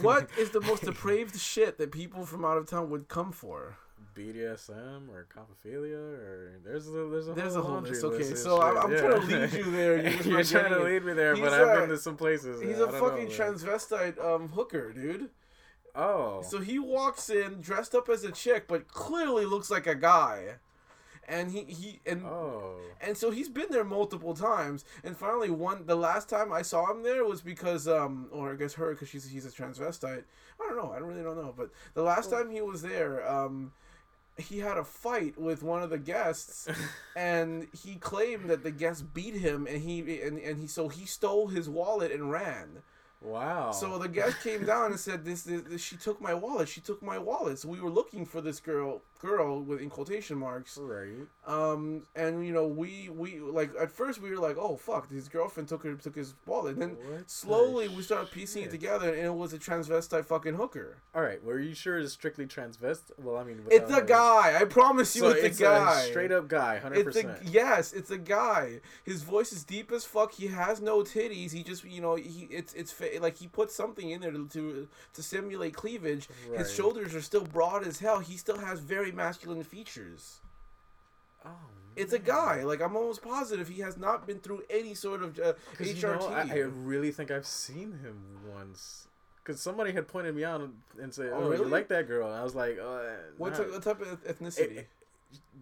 what is the most depraved shit that people from out of town would come for? BDSM or coprophilia or there's a there's a There's whole a whole list. Okay, list of so I'm, I'm yeah. trying to lead you there. You're, You're trying to lead me there, He's but a- I've been to some places. He's a fucking know, transvestite um hooker, dude. Oh, So he walks in dressed up as a chick, but clearly looks like a guy. And he, he and oh, and so he's been there multiple times. And finally, one the last time I saw him there was because um or I guess her because she's he's a transvestite. I don't know. I don't really don't know. But the last time he was there, um, he had a fight with one of the guests, and he claimed that the guest beat him, and he and, and he so he stole his wallet and ran. Wow. So the guest came down and said, this, this, this- she took my wallet. She took my wallet." So we were looking for this girl, girl with in quotation marks. right. Um, and you know, we we like at first we were like, "Oh fuck, his girlfriend took her took his wallet." Then What the slowly we started piecing it together, and it was a transvestite fucking hooker. All right. Were you sure it's strictly transvest? Well, I mean, It's a guy. I promise you, So it's, it's a guy. straight up guy, hundred a percent. yes, it's a guy. His voice is deep as fuck. He has no titties. He just you know he it's it's fa- like he put something in there to to, to simulate cleavage. Right. His shoulders are still broad as hell. He still has very masculine features. Oh, It's a guy. Like I'm almost positive he has not been through any sort of uh, HRT. you know, I, I really think I've seen him once. Because somebody had pointed me out and said, Oh, "Oh, really? you like that girl?" And I was like, uh, what, nah. type, type of ethnicity? Eh,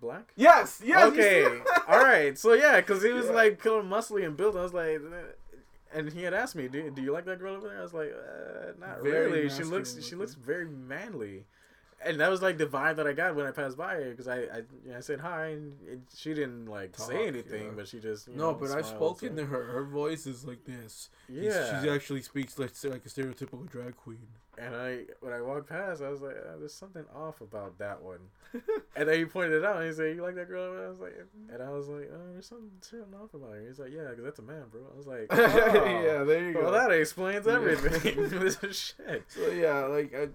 black?" yes. Yes. okay, all right. So yeah, because he was Yeah. like kind of muscly and built. I was like, and he had asked me, "Do, do you like that girl over there?" I was like, uh, "Not Very really. She looks she looks very manly." And that was like the vibe that I got when I passed by her because I I, you know, I said hi and it, she didn't like Talk, say anything, yeah. but she just you No, know, but I've smiled, spoken so- to her. Her voice is like this. Yeah, She actually speaks like like a stereotypical drag queen. And I, when I walked past, I was like, uh, "There's something off about that one." and then he pointed it out. and He said, "You like that girl?" And I was like, and I was like, "Oh, there's something, something off about her." He's like, "Yeah, because that's a man, bro." I was like, oh. yeah, there you Well, go. that explains Yeah. everything. this is shit. So yeah, like uh,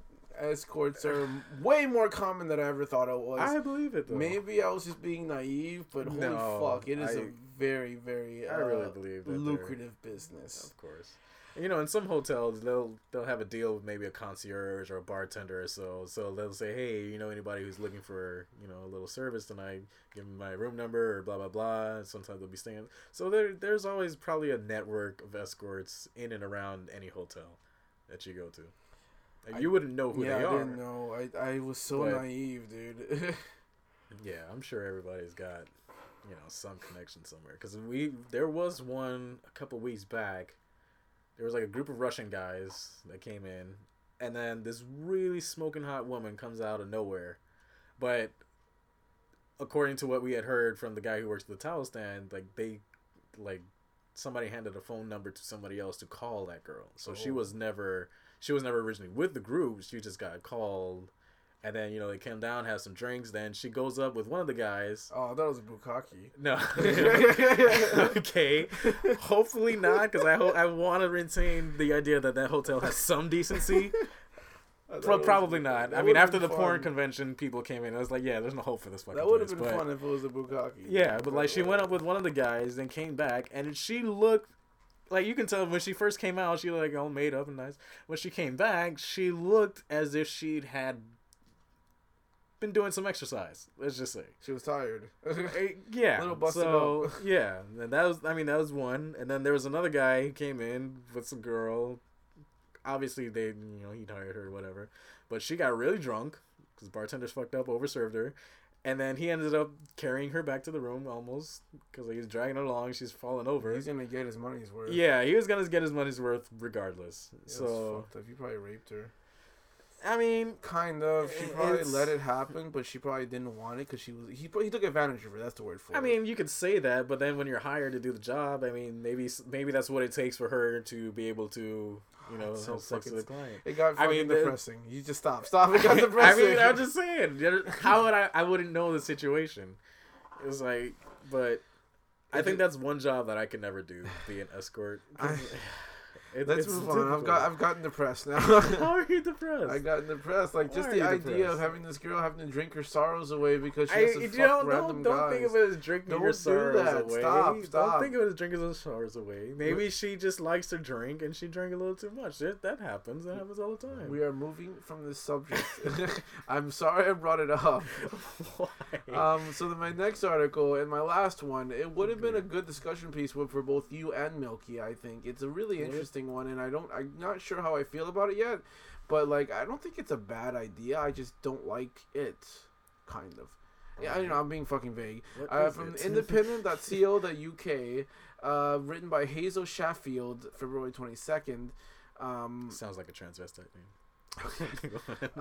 escorts are way more common than I ever thought it was. I believe it though. Maybe I was just being naive, but holy No, fuck, it is a I- very, very uh, I really believe that lucrative business. Of course. You know, in some hotels, they'll they'll have a deal with maybe a concierge or a bartender or so. So they'll say, "Hey, you know anybody who's looking for you know a little service tonight? Give them my room number or blah blah blah." Sometimes they'll be staying. So there there's always probably a network of escorts in and around any hotel that you go to. And you wouldn't know who yeah, they I are. I didn't know. I I was so But- naive, dude. Yeah, I'm sure everybody's got, you know, some connection somewhere. Because we there was one a couple weeks back. There was like a group of Russian guys that came in, and then this really smoking hot woman comes out of nowhere. But according to what we had heard from the guy who works at the towel stand, like they, like somebody handed a phone number to somebody else to call that girl. So she Oh. was never she was never originally with the group. She just got called. And then you know they came down, have some drinks. Then she goes up with one of the guys. oh, that was a bukkake. No, okay. Hopefully not, because I hope I want to retain the idea that that hotel has some decency. Pro- it was- probably not. I mean, after the porn convention, people came in. I was like, yeah, there's no hope for this fucking That would have been but- fun if it was a bukkake. yeah, but like she went up with one of the guys, then came back, and she looked like you can tell when she first came out, she like all made up and nice. When she came back, she looked as if she'd had been doing some exercise. Let's just say. She was tired. Yeah. Little busted so up. yeah, and that was I mean that was one, and then there was another guy who came in with some girl. Obviously they you know he hired her or whatever, but she got really drunk because bartenders fucked up, overserved her, and then he ended up carrying her back to the room almost because he was dragging her along. She's falling over. He's gonna get his money's worth. Yeah, he was gonna get his money's worth regardless. That's so fucked up. He probably raped her. I mean, Kind of. She probably It's- let it happen, but she probably didn't want it because she was. He he took advantage of her. That's the word for I it. I mean, you could say that, but then when you're hired to do the job, I mean, maybe maybe that's what it takes for her to be able to, you know, It's so have sex fucking- with client. it got I fucking mean, the- depressing. You just stop. Stop. It got depressing. I depressing. mean, I'm just saying, how would I? I wouldn't know the situation. It was like, but I think that's one job that I could never do, be an escort. I- It, Let's move on. I've got I've gotten depressed now. How are you depressed? I got depressed. Like just the idea of having this girl having to drink her sorrows away because she I, has to you fuck don't, random don't, don't think of it as drinking Don't your sorrows that. away. Stop, stop. Don't think of it as drinking her sorrows away. Maybe she just likes to drink and she drank a little too much. That, that happens. That happens all the time. We are moving from this subject. I'm sorry I brought it up. Why? Um, so then my next article and my last one, it would have been a good discussion piece for both you and Milky. I think it's a really it? Interesting one, and I don't, I'm not sure how I feel about it yet, but like I don't think it's a bad idea. I just don't like it, kind of. Yeah, you know, I'm being fucking vague. Uh, from independent.co.uk, uh, written by Hazel Sheffield, February 22nd. Um, Sounds like a transvestite name.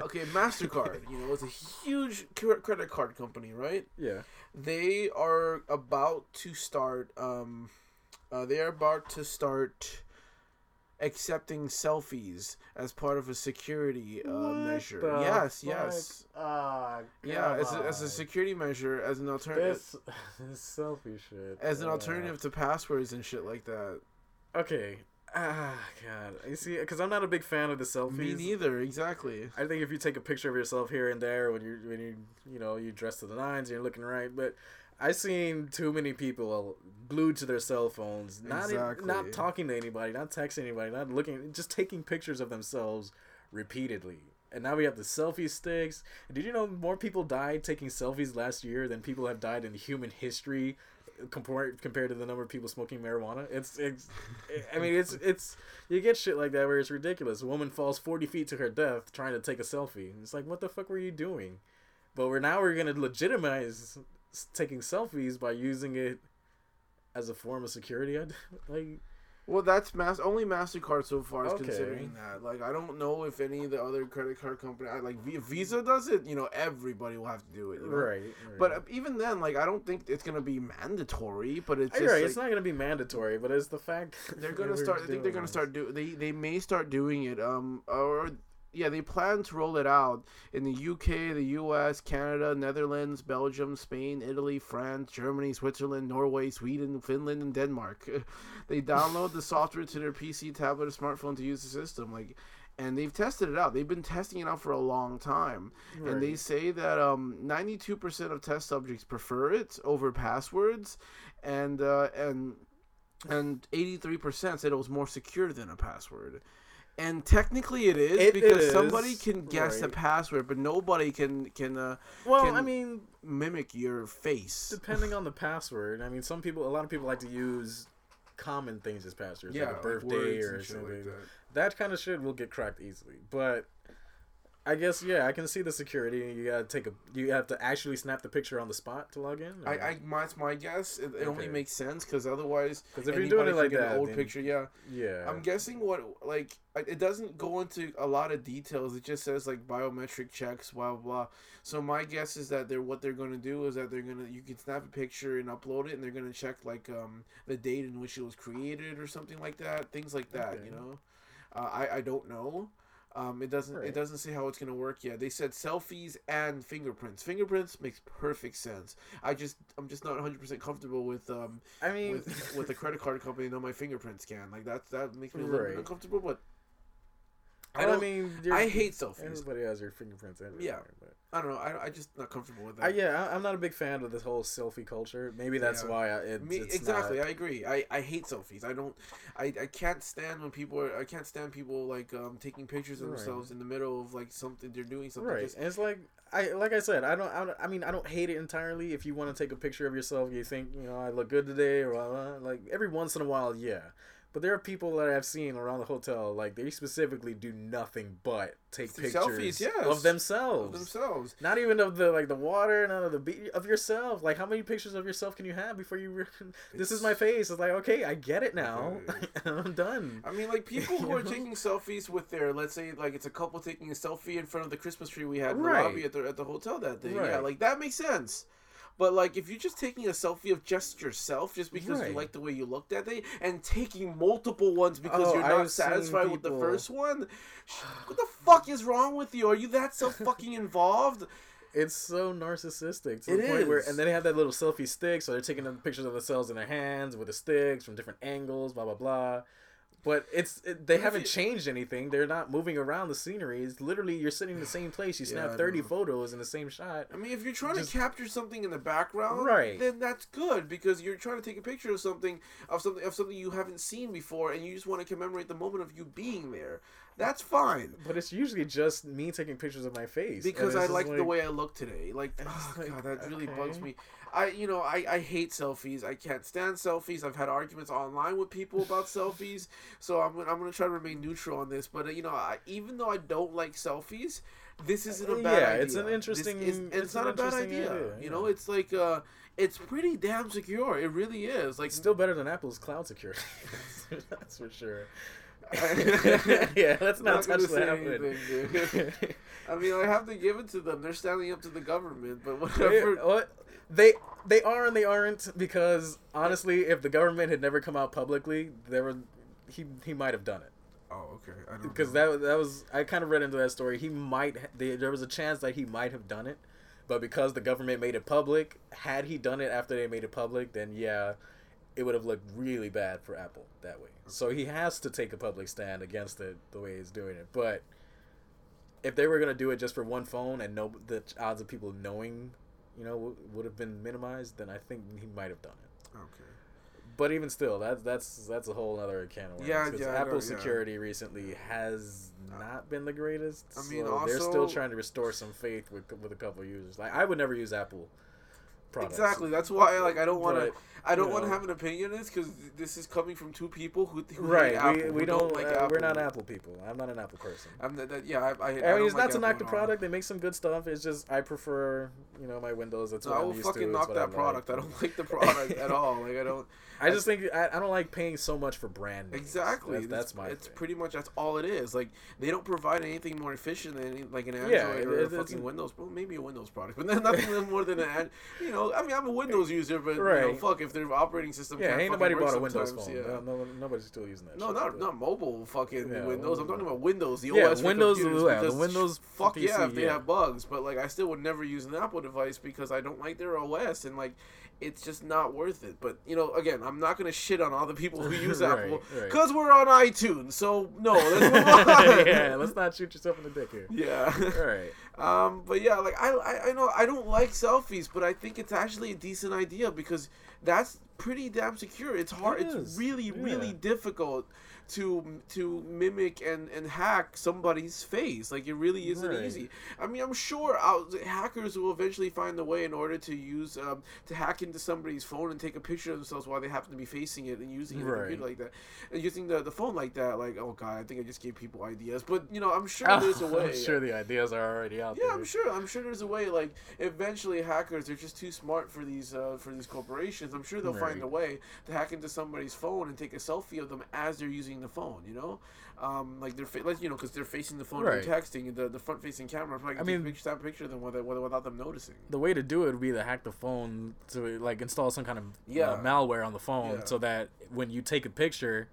okay, Mastercard. You know, it's a huge credit card company, right? yeah. they are about to start um uh, they are about to start accepting selfies as part of a security uh, measure yes fuck? yes Ah, yeah as a, as a security measure as an alternative This, this selfie shit. as an alternative to passwords and shit like that Okay. Ah, God. You see, because I'm not a big fan of the selfies. me neither exactly I think if you take a picture of yourself here and there when you when you you know you dress to the nines and you're looking right, but I've seen too many people glued to their cell phones, not Exactly. not talking to anybody, not texting anybody, not looking, just taking pictures of themselves repeatedly. And now we have the selfie sticks. Did you know more people died taking selfies last year than people have died in human history? Compared compared to the number of people smoking marijuana, it's, it's I mean it's it's you get shit like that where it's ridiculous. A woman falls forty feet to her death trying to take a selfie. It's like what the fuck were you doing? But we're now we're gonna legitimize taking selfies by using it as a form of security. I- like well that's mass only mastercard so far is Okay. considering that like i don't know if any of the other credit card company I- like visa does it you know everybody will have to do it you know? right, But right. uh, even then, like I don't think it's gonna be mandatory. But it's right. like, it's not gonna be mandatory, but it's the fact they're gonna start. I think they're gonna start do. They they may start doing it. Um or yeah, they plan to roll it out in the UK, the US, Canada, Netherlands, Belgium, Spain, Italy, France, Germany, Switzerland, Norway, Sweden, Finland, and Denmark. they download the software to their PC, tablet, or smartphone to use the system. Like. And they've tested it out. They've been testing it out for a long time, and they say that um, 92% of test subjects prefer it over passwords, and uh, and and 83% said it was more secure than a password. And technically it is It because is, somebody can guess the password, but nobody can can uh, Well, can I mean, mimic your face. depending on the password. I mean, some people, a lot of people like to use common things as passwords, like a birthday words or something. like that. that kind of shit will get cracked easily. But I guess yeah, I can see the security. You gotta take a, you have to actually snap the picture on the spot to log in. I, I my, my guess. It, it only makes sense because otherwise, 'Cause if you're doing it like get an old then- picture, yeah. yeah, I'm guessing what like it doesn't go into a lot of details. It just says like biometric checks, blah blah. So my guess is that they're what they're going to do is that they're gonna you can snap a picture and upload it, and they're gonna check like um the date in which it was created or something like that, things like that. Okay. You know, uh, I I don't know. Um, it doesn't Right. it doesn't say how it's gonna work yet. They said selfies and fingerprints. Fingerprints makes perfect sense. I just I'm just not 100 percent comfortable with um I mean, with with a credit card company know my fingerprint scan. Like that that makes me a little bit Right. uncomfortable. But I I, don't. mean, I hate selfies. Everybody has their fingerprints everywhere. Yeah. but- I don't know. I I just not comfortable with that. I, yeah, I, I'm not a big fan of this whole selfie culture. Maybe that's Yeah. why I, it, Me, exactly. Not, I agree. I, I hate selfies. I don't. I, I can't stand when people are. I can't stand people like um taking pictures of Right. themselves in the middle of like something they're doing something. right. Just, And it's like I like I said, I don't, I don't. I mean, I don't hate it entirely. If you want to take a picture of yourself, you think you know I look good today, or blah, blah, blah, like every once in a while, yeah. But there are people that I've seen around the hotel, like they specifically do nothing but take Selfies, pictures yes. of themselves. of themselves. Not even of the like the water, none of the beach of yourself. Like how many pictures of yourself can you have before you? Re- this is my face. It's like okay, I get it now. I'm done. I mean, like people who are taking selfies with their, let's say, like it's a couple taking a selfie in front of the Christmas tree we had in Right. the lobby at the at the hotel that day. Yeah, like that makes sense. But like, if you're just taking a selfie of just yourself, just because you like the way you looked that day, and taking multiple ones because Oh, you're not satisfied with the first one, what the fuck is wrong with you? Are you that so fucking involved? It's so narcissistic to It the point where, is. and then they have that little selfie stick, so they're taking pictures of themselves in their hands with the sticks from different angles, blah blah blah. But it's it, they haven't changed anything. They're not moving around the scenery. It's literally you're sitting in the same place. You Yeah, snap thirty know. photos in the same shot. I mean, if you're trying Just- to capture something in the background, Right. then that's good because you're trying to take a picture of something of something of something you haven't seen before, and you just want to commemorate the moment of you being there. That's fine But it's usually just me taking pictures of my face because I like the way I look today. Like, oh like, god, that really bugs me. I, you know, I, I hate selfies. I can't stand selfies. I've had arguments online with people about selfies. So I'm, gonna- I'm gonna try to remain neutral on this. But uh, you know, I, even though I don't like selfies, this isn't a Uh, bad yeah, idea. it's an interesting- is- it's, it's not a bad idea. idea, You know, it's like uh, it's pretty damn secure. It really is. Like It's still better than Apple's cloud security. That's for sure. yeah, let's not, not touch that anything, dude. I mean, I have to give it to them. They're standing up to the government, but They, whatever. what? They they are and they aren't because honestly, if the government had never come out publicly, there were he he might have done it Oh, okay. I don't because that that was I kind of read into that story. He might there there was a chance that he might have done it, but because the government made it public, had he done it after they made it public, then yeah, it would have looked really bad for Apple that way. So he has to take a public stand against it the way he's doing it. But if they were gonna do it just for one phone and no the odds of people knowing, you know, w- would have been minimized, then I think he might have done it. Okay. But even still, that's that's that's a whole other can of worms. Yeah, yeah, Apple yeah. security recently has uh, not been the greatest. I mean, so they're still trying to restore some faith with with a couple users. Like I would never use Apple products. Exactly. That's why, like, I don't want to. I don't you want to have an opinion on this because this is coming from two people who, who Right. Apple, we who we don't. like uh. We're not Apple people. I'm not an Apple person. I'm that, that- yeah. I, I, I, I mean, don't it's like not to knock the product. They make some good stuff. It's just I prefer, you know, my Windows. That's No, what I I'm will used fucking to. Knock that I like. product. I don't like the product at all. Like I don't. I just think I, I don't like paying so much for brand names. Exactly. That's, that's my. It's thing. pretty much that's all it is. Like they don't provide anything more efficient than any, like an Android Yeah, or it- a fucking Windows. Well, maybe a Windows product, but nothing more than an. You know, I mean, I'm a Windows user, but you know, fuck if their operating system. Yeah, can't ain't nobody bought a Windows phone. Yeah. No, no, nobody's still using that. No, shit, not but- not mobile fucking Yeah, Windows. I'm talking about Windows, the Yeah, OS for Windows, computers, yeah, the Windows Fuck yeah, if they have bugs, but like I still would never use an Apple device because I don't like their OS and like it's just not worth it. But you know, again, I'm not gonna shit on all the people who use Right, Apple right. because we're on iTunes. So no, let's move on. yeah, let's not shoot yourself in the dick here. yeah. All right. Um, but yeah, like I, I, I know I don't like selfies, but I think it's actually a decent idea because that's pretty damn secure. It's hard. It it's really, really difficult to to mimic and and hack somebody's face. Like it really isn't Right. easy. I mean, I'm sure out, hackers will eventually find a way in order to use um, to hack into somebody's phone and take a picture of themselves while they happen to be facing it and using the computer like that, and using the, the phone like that. Like, oh god, I think I just gave people ideas. But you know, I'm sure there's a way. I'm sure the ideas are already out there. Yeah, there. I'm sure. I'm sure there's a way. Like, eventually, hackers are just too smart for these uh, for these corporations. I'm sure they'll find a way to hack into somebody's phone and take a selfie of them as they're using the phone. You know, um, like they're fa- like you know because they're facing the phone Right. and texting, the the front facing camera. I mean- snap a picture of them without, without them noticing. The way to do it would be to hack the phone to like install some kind of Yeah. uh, malware on the phone Yeah. so that when you take a picture,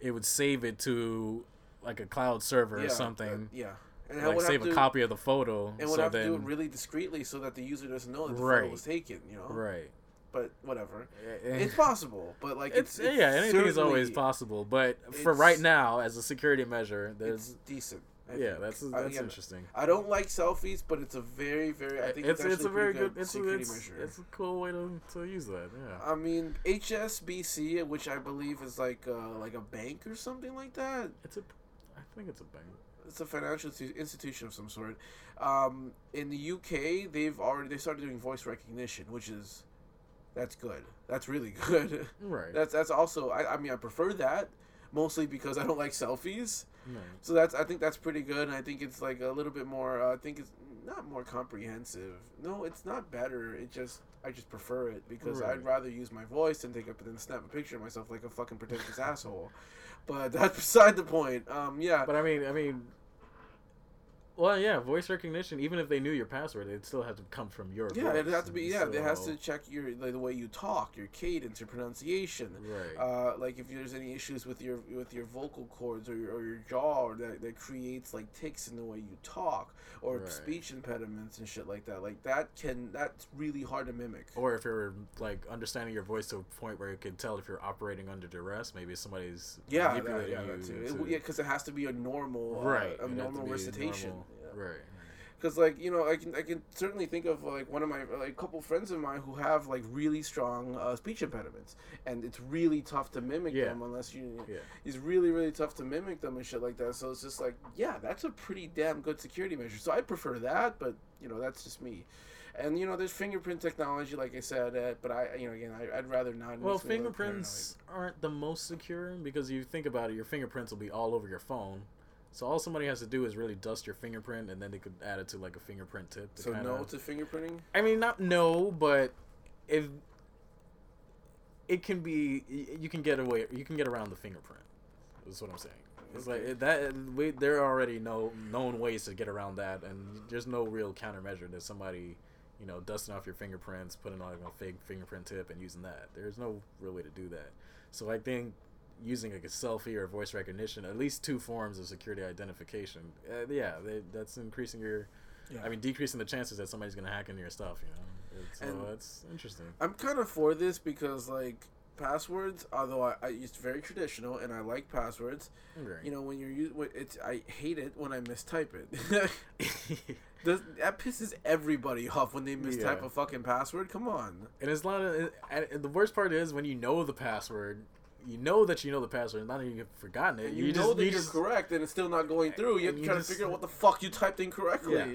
it would save it to like a cloud server yeah, or something. uh, yeah, and like save have a copy of the photo. And would so have then, to do it really discreetly so that the user doesn't know that the Right. photo was taken. You know, right. But whatever. It's possible, but like It's, it's, it's yeah, anything is always possible, but for right now, as a security measure, It's there's decent. I yeah, think. that's I- that's interesting. I don't like selfies, but it's a very, very. I think it's it's, it's a very pretty good it's a, security it's, measure. it's a cool way to, to use that. Yeah. I mean, HSBC, which I believe is like uh, like a bank or something like that. It's a I think it's a bank. It's a financial institution of some sort. Um, in the UK, they've already they started doing voice recognition, which is that's good. That's really good. Right. that's that's also. I, I mean, I prefer that mostly because I don't like selfies. Right. So that's I think that's pretty good, and I think it's like a little bit more. Uh, I think it's not more comprehensive. No, it's not better. It just I just prefer it because Right. I'd rather use my voice than take up and snap a picture of myself like a fucking pretentious asshole. But that's beside the point. Um, yeah. But I mean, I mean, Well, yeah, voice recognition. Even if they knew your password, it still had to come from your. Yeah, it has to be. Yeah, it has So- to check your like, the way you talk, your cadence, your pronunciation. Right. Uh, like if there's any issues with your with your vocal cords or your, or your jaw, or that, that creates like ticks in the way you talk, or Right. speech impediments and shit like that. Like that can that's really hard to mimic. Or if you're like understanding your voice to a point where you can tell if you're operating under duress, maybe somebody's yeah, that, yeah, you that too. to- It- yeah, because it has to be a normal, uh, right, a have to normal recitation. normal-. Right. because like you know I can I can certainly think of like one of my like couple friends of mine who have like really strong uh, speech impediments and it's really tough to mimic Yeah. them unless you Yeah. it's really really tough to mimic them and shit like that so it's just like yeah that's a pretty damn good security measure so I prefer that but you know that's just me and you know there's fingerprint technology like I said uh, but I you know again I, I'd rather not Well, makes me a little fingerprints aren't the most secure because you think about it, your fingerprints will be all over your phone. So all somebody has to do is really dust your fingerprint, and then they could add it to like a fingerprint tip. To so kinda, no to fingerprinting I mean, not no, but if it can be, you can get away, you can get around the fingerprint. Is what I'm saying. It's like that. We, there are already no known ways to get around that, and there's no real countermeasure that somebody, you know, dusting off your fingerprints, putting on a fake fingerprint tip, and using that. There's no real way to do that. So I think using like a selfie or voice recognition, at least two forms of security identification, uh, yeah, they, that's increasing your Yeah. I mean, decreasing the chances that somebody's gonna hack into your stuff. You know, it's, so And- that's interesting. I'm kind of for this because like passwords, although I, I it's very traditional and I like passwords. Right. You know, when you're using it's, I hate it when I mistype it. Does, that pisses everybody off when they mistype Yeah. a fucking password. Come on. and it's not. A, and the worst part is when you know the password, you know that you know the password, not that you've forgotten it. You, You, know just, that you you're just, correct and it's still not going through. You have and to you try just- to figure out what the fuck you typed incorrectly. Yeah.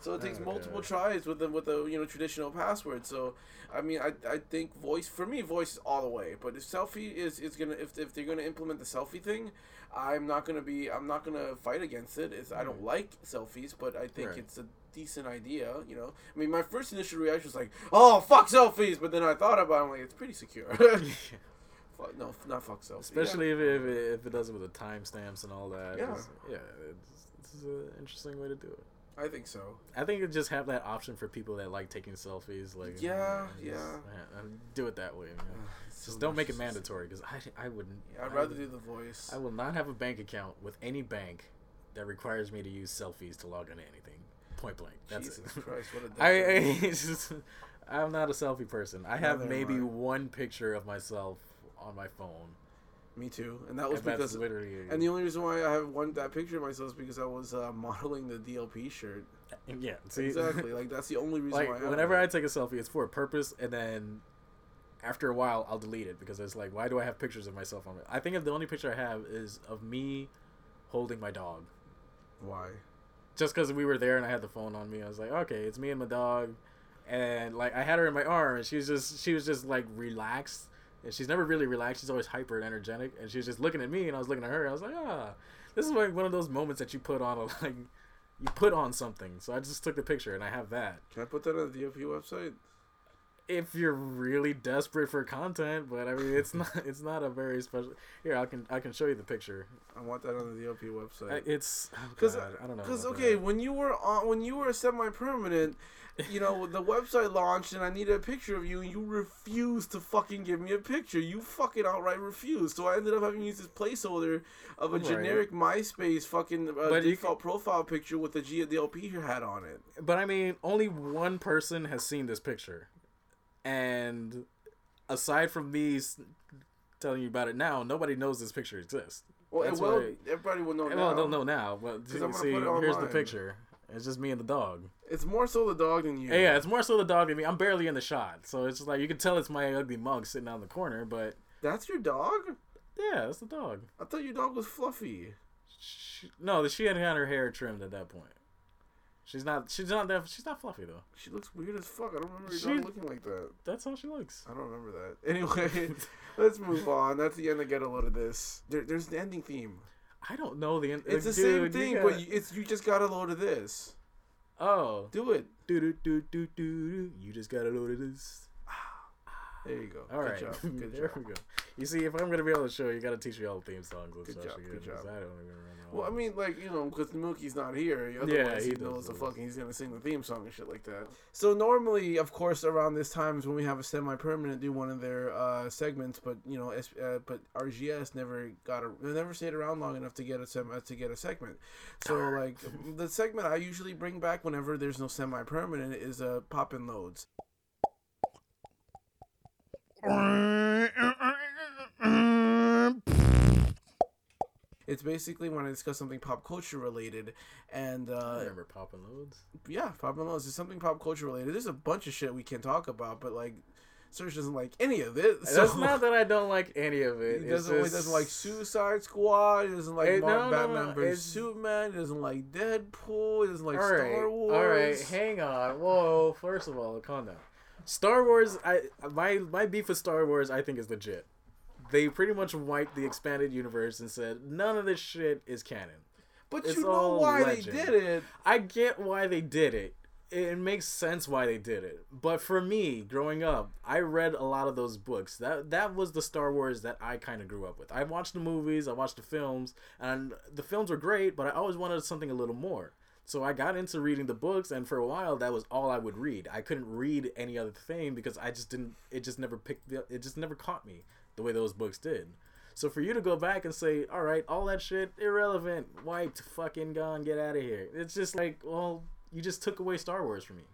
So it takes Oh, multiple God. tries with the with the you know traditional password. So I mean I, I think voice for me voice is all the way. But if selfie is is gonna if, if they're gonna implement the selfie thing, I'm not gonna be I'm not gonna fight against it. It's, I don't hmm. like selfies, but I think Right. it's a decent idea. You know, I mean my first initial reaction was like, oh fuck selfies, but then I thought about it, I'm like it's pretty secure. fuck, no, not fuck selfies. especially if, if, it, if it does it with the timestamps and all that. Yeah. It's- yeah. This is an interesting way to do it. I think so. I think it just have that option for people that like taking selfies. Like Yeah, and yeah. just, and do it that way. you know. Just so don't make it mandatory because I, I wouldn't. Yeah, I'd rather would- do the voice. I will not have a bank account with any bank that requires me to use selfies to log into anything. Point blank. That's Jesus it. Christ, what a I, I just, I'm not a selfie person. I have Neither maybe one picture of myself on my phone. Me too, and that was And that's because. literally. And the only reason why I have one that picture of myself is because I was uh, modeling the DLP shirt. yeah. See, Exactly, like that's the only reason like why. I whenever. I take a selfie, it's for a purpose, and then after a while, I'll delete it because it's like, why do I have pictures of myself on it? I think if the only picture I have is of me holding my dog. why? just because we were there and I had the phone on me, I was like, okay, it's me and my dog, and like I had her in my arm, and she was just she was just like relaxed, and she's never really relaxed. She's always hyper and energetic, and she was just looking at me, and I was looking at her. And I was like, ah, this is like one of those moments that you put on a like you put on something. So I just took the picture, and I have that. Can I put that on the DLP website? If you're really desperate for content, but I mean, it's not it's not a very special. Here, I can I can show you the picture. I want that on the DLP website. I- It's Because, because I don't know. because okay, that. when you were on, when you were semi-permanent, you know the website launched and I needed a picture of you, and you refused to fucking give me a picture. You fucking outright refused. So I ended up having to use this placeholder of a Right. generic MySpace fucking uh, default profile picture with the GDLP hat on it. But I mean, only one person has seen this picture, and aside from me telling you about it now, nobody knows this picture exists. Well, well, everybody will know well, now. they'll know now. But 'Cause I'm gonna see, here's the picture. It's just me and the dog. It's more so the dog than you. Yeah, it's more so the dog than me. I'm barely in the shot, so it's just like you can tell it's my ugly mug sitting out in the corner. But That's your dog? yeah, it's the dog. I thought your dog was fluffy. She, no, she had had her hair trimmed at that point. She's not. She's not that. She's not fluffy though. She looks weird as fuck. I don't remember your She- dog looking like that. That's how she looks. I don't remember that. Anyway, let's move on. That's the end of Get a Load of This. There, there's the ending theme. I don't know the. It's the dude, same you thing, gotta- but you, it's you just got a load of this. oh, Do it. do do do do do do. You just got a load of this. There you go. All good right, job. Good there job. we go. You see, if I'm gonna be on the show, you gotta teach me all the theme songs. Good job, good 'cause job. I. Well, I mean, like you know, because Mookie's not here. Otherwise, Yeah, he, he knows the fucking he's gonna sing the theme song and shit like that. So normally, of course, around this time is when we have a semi-permanent do one of their uh, segments, but you know, uh, but RGS never got a never stayed around long enough to get a sem- to get a segment. So like the segment I usually bring back whenever there's no semi-permanent is uh, poppin' loads. It's basically when I discuss something pop culture related, and I uh, remember popping loads. yeah, pop and loads is something pop culture related. There's a bunch of shit we can talk about, but like, Serge doesn't like any of it. So That's not that I don't like any of it. he doesn't. He doesn't like Suicide Squad. He doesn't like Hey, Mark no, Batman no, versus Superman. He doesn't like Deadpool. He doesn't like all right, Star Wars. all right. Hang on. Whoa. First of all, calm down. Star Wars. I my my beef with Star Wars. I think is legit. They pretty much wiped the expanded universe and said none of this shit is canon. but it's you know why legend. they did it. I get why they did it. It makes sense why they did it. But for me, growing up, I read a lot of those books. That that was the Star Wars that I kind of grew up with. I watched the movies, I watched the films, and the films were great, but I always wanted something a little more. So I got into reading the books, and for a while, that was all I would read. I couldn't read any other thing because I just didn't. It just never picked. the- It just never caught me the way those books did. So for you to go back and say, all right, all that shit irrelevant, wiped, fucking gone, get out of here. It's just like, well, you just took away Star Wars from me.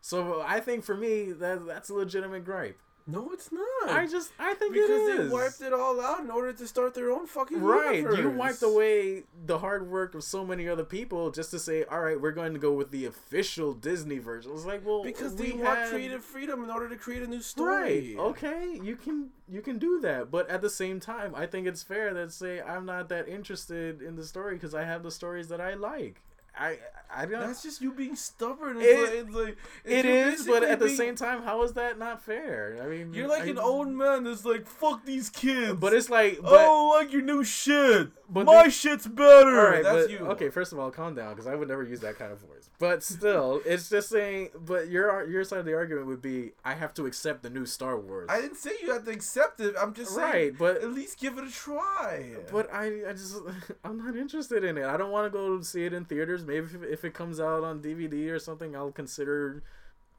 So I think for me that that's a legitimate gripe. No, it's not. I just I think because it they wiped it all out in order to start their own fucking Right, you wiped away the hard work of so many other people just to say, all right, we're going to go with the official Disney version. It's like, well, because we they want creative freedom in order to create a new story. Right. Okay, you can you can do that, but at the same time, I think it's fair that say I'm not that interested in the story because I have the stories that I like. I I don't. That's just you being stubborn. It- It's like, it's like it's it is, but at the same time, how is that not fair? I mean, you're like I- an old man that's like, "Fuck these kids." But it's like, but, oh, don't like your new shit. But My shit's better. all right, that's but, you. okay. First of all, calm down because I would never use that kind of voice. But still, it's just saying. But your your side of the argument would be, I have to accept the new Star Wars. I didn't say you had to accept it. I'm just saying, Right, but- at least give it a try. But I, I just, I'm not interested in it. I don't want to go see it in theaters. Maybe if, if it comes out on DVD or something, I'll consider.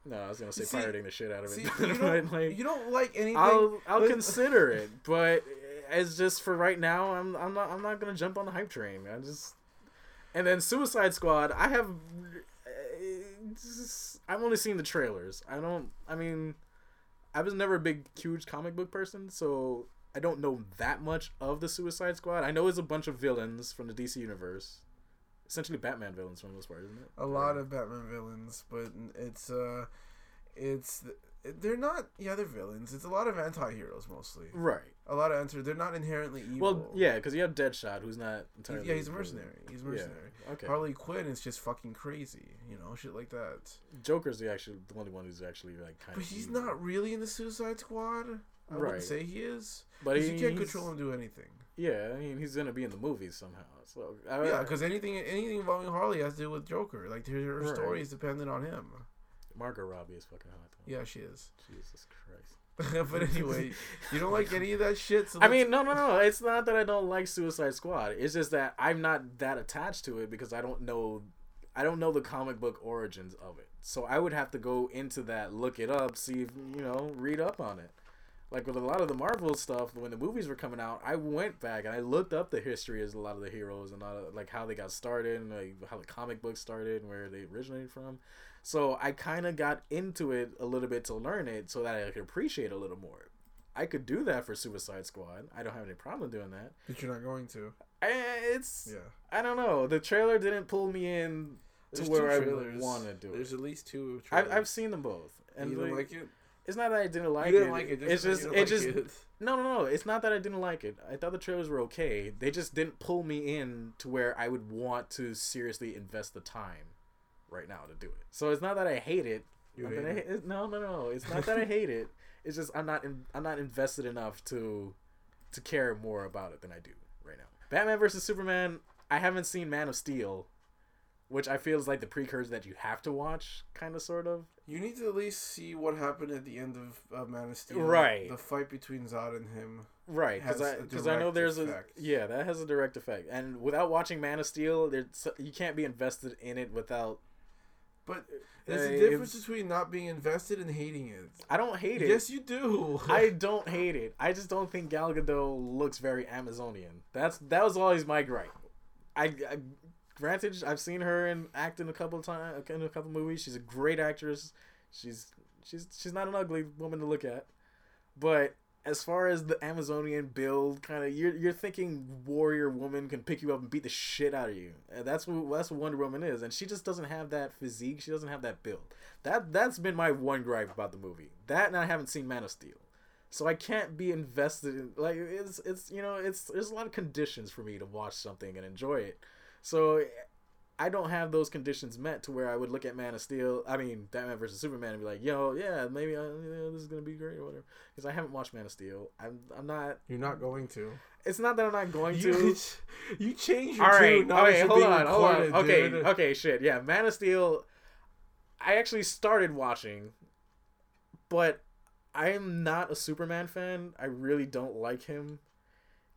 No, I was gonna say See- pirating the shit out of See, it. you don't, like, you don't like anything. I'll, I'll but- consider it, but as just for right now, I'm, I'm not, I'm not gonna jump on the hype train. I just, and then Suicide Squad, I have, just- I've only seen the trailers. I don't, I mean, I was never a big, huge comic book person, so I don't know that much of the Suicide Squad. I know it's a bunch of villains from the DC universe, essentially Batman villains for the most part, isn't it? a lot of Batman villains, but it's uh, it's they're not. Yeah, they're villains. It's a lot of anti-heroes mostly. right. A lot of anti. They're not inherently evil. Well, yeah, because you have Deadshot, who's not entirely. yeah, he's a mercenary. He's a mercenary. Yeah. Okay. Harley Quinn is just fucking crazy. You know, shit like that. Joker's the actually the only one who's actually like kind But of. he's not really in the Suicide Squad. I Right. wouldn't say he is. But he, you can't control him to do anything. Yeah, I mean he's gonna be in the movies somehow. So I, Yeah, because anything anything involving Harley has to do with Joker. Like her, Right. story is dependent on him. Margot Robbie is fucking hot. Though. Yeah, she is. Jesus Christ. but anyway, you don't like any of that shit. So I mean, no, no, no. It's not that I don't like Suicide Squad. It's just that I'm not that attached to it because I don't know, I don't know the comic book origins of it. So I would have to go into that, look it up, see if you know, read up on it. Like with a lot of the Marvel stuff, when the movies were coming out, I went back and I looked up the history of a lot of the heroes and all, like how they got started and like how the comic books started and where they originated from. So I kind of got into it a little bit to learn it so that I could appreciate it a little more. I could do that for Suicide Squad. I don't have any problem doing that. but you're not going to. I, it's Yeah. I don't know. The trailer didn't pull me in to There's where I trailers. want to do There's it. There's at least two. I've, I've seen them both, and you like, like it. It's not that I didn't like you didn't it. like it. it's just it didn't just like it. no no no. It's not that I didn't like it. I thought the trailers were okay. They just didn't pull me in to where I would want to seriously invest the time right now to do it. So it's not that I hate it. You hate I it? hate- no no no. It's not that I hate it. It's just I'm not in, I'm not invested enough to to care more about it than I do right now. Batman versus Superman. I haven't seen Man of Steel, which I feel is like the precursor that you have to watch, kind of, sort of. You need to at least see what happened at the end of uh, Man of Steel. Right. The fight between Zod and him. Right, because I because I know there's effect. a yeah that has a direct effect, and without watching Man of Steel, there's you can't be invested in it without. But there's Uh, a difference between not being invested and hating it. I don't hate it. Yes, you do. I don't hate it. I just don't think Gal Gadot looks very Amazonian. That's that was always my gripe. I, I granted I've seen her in act in a couple times in a couple movies. She's a great actress. She's she's she's not an ugly woman to look at. But as far as the Amazonian build, kind of you're you're thinking warrior woman can pick you up and beat the shit out of you. That's what that's what Wonder Woman is. And she just doesn't have that physique. She doesn't have that build. That that's been my one gripe about the movie. That and I haven't seen Man of Steel. So I can't be invested in like it's it's you know it's there's a lot of conditions for me to watch something and enjoy it. So I don't have those conditions met to where I would look at Man of Steel. I mean, Batman versus Superman and be like, yo, yeah, maybe uh, yeah, this is gonna be great or whatever. Because I haven't watched Man of Steel. I'm I'm not. You're not going to. It's not that I'm not going to. You, you changed your All right, tune. Now okay, hold on, hold on. Okay, dude. okay, shit. Yeah, Man of Steel. I actually started watching, but I am not a Superman fan. I really don't like him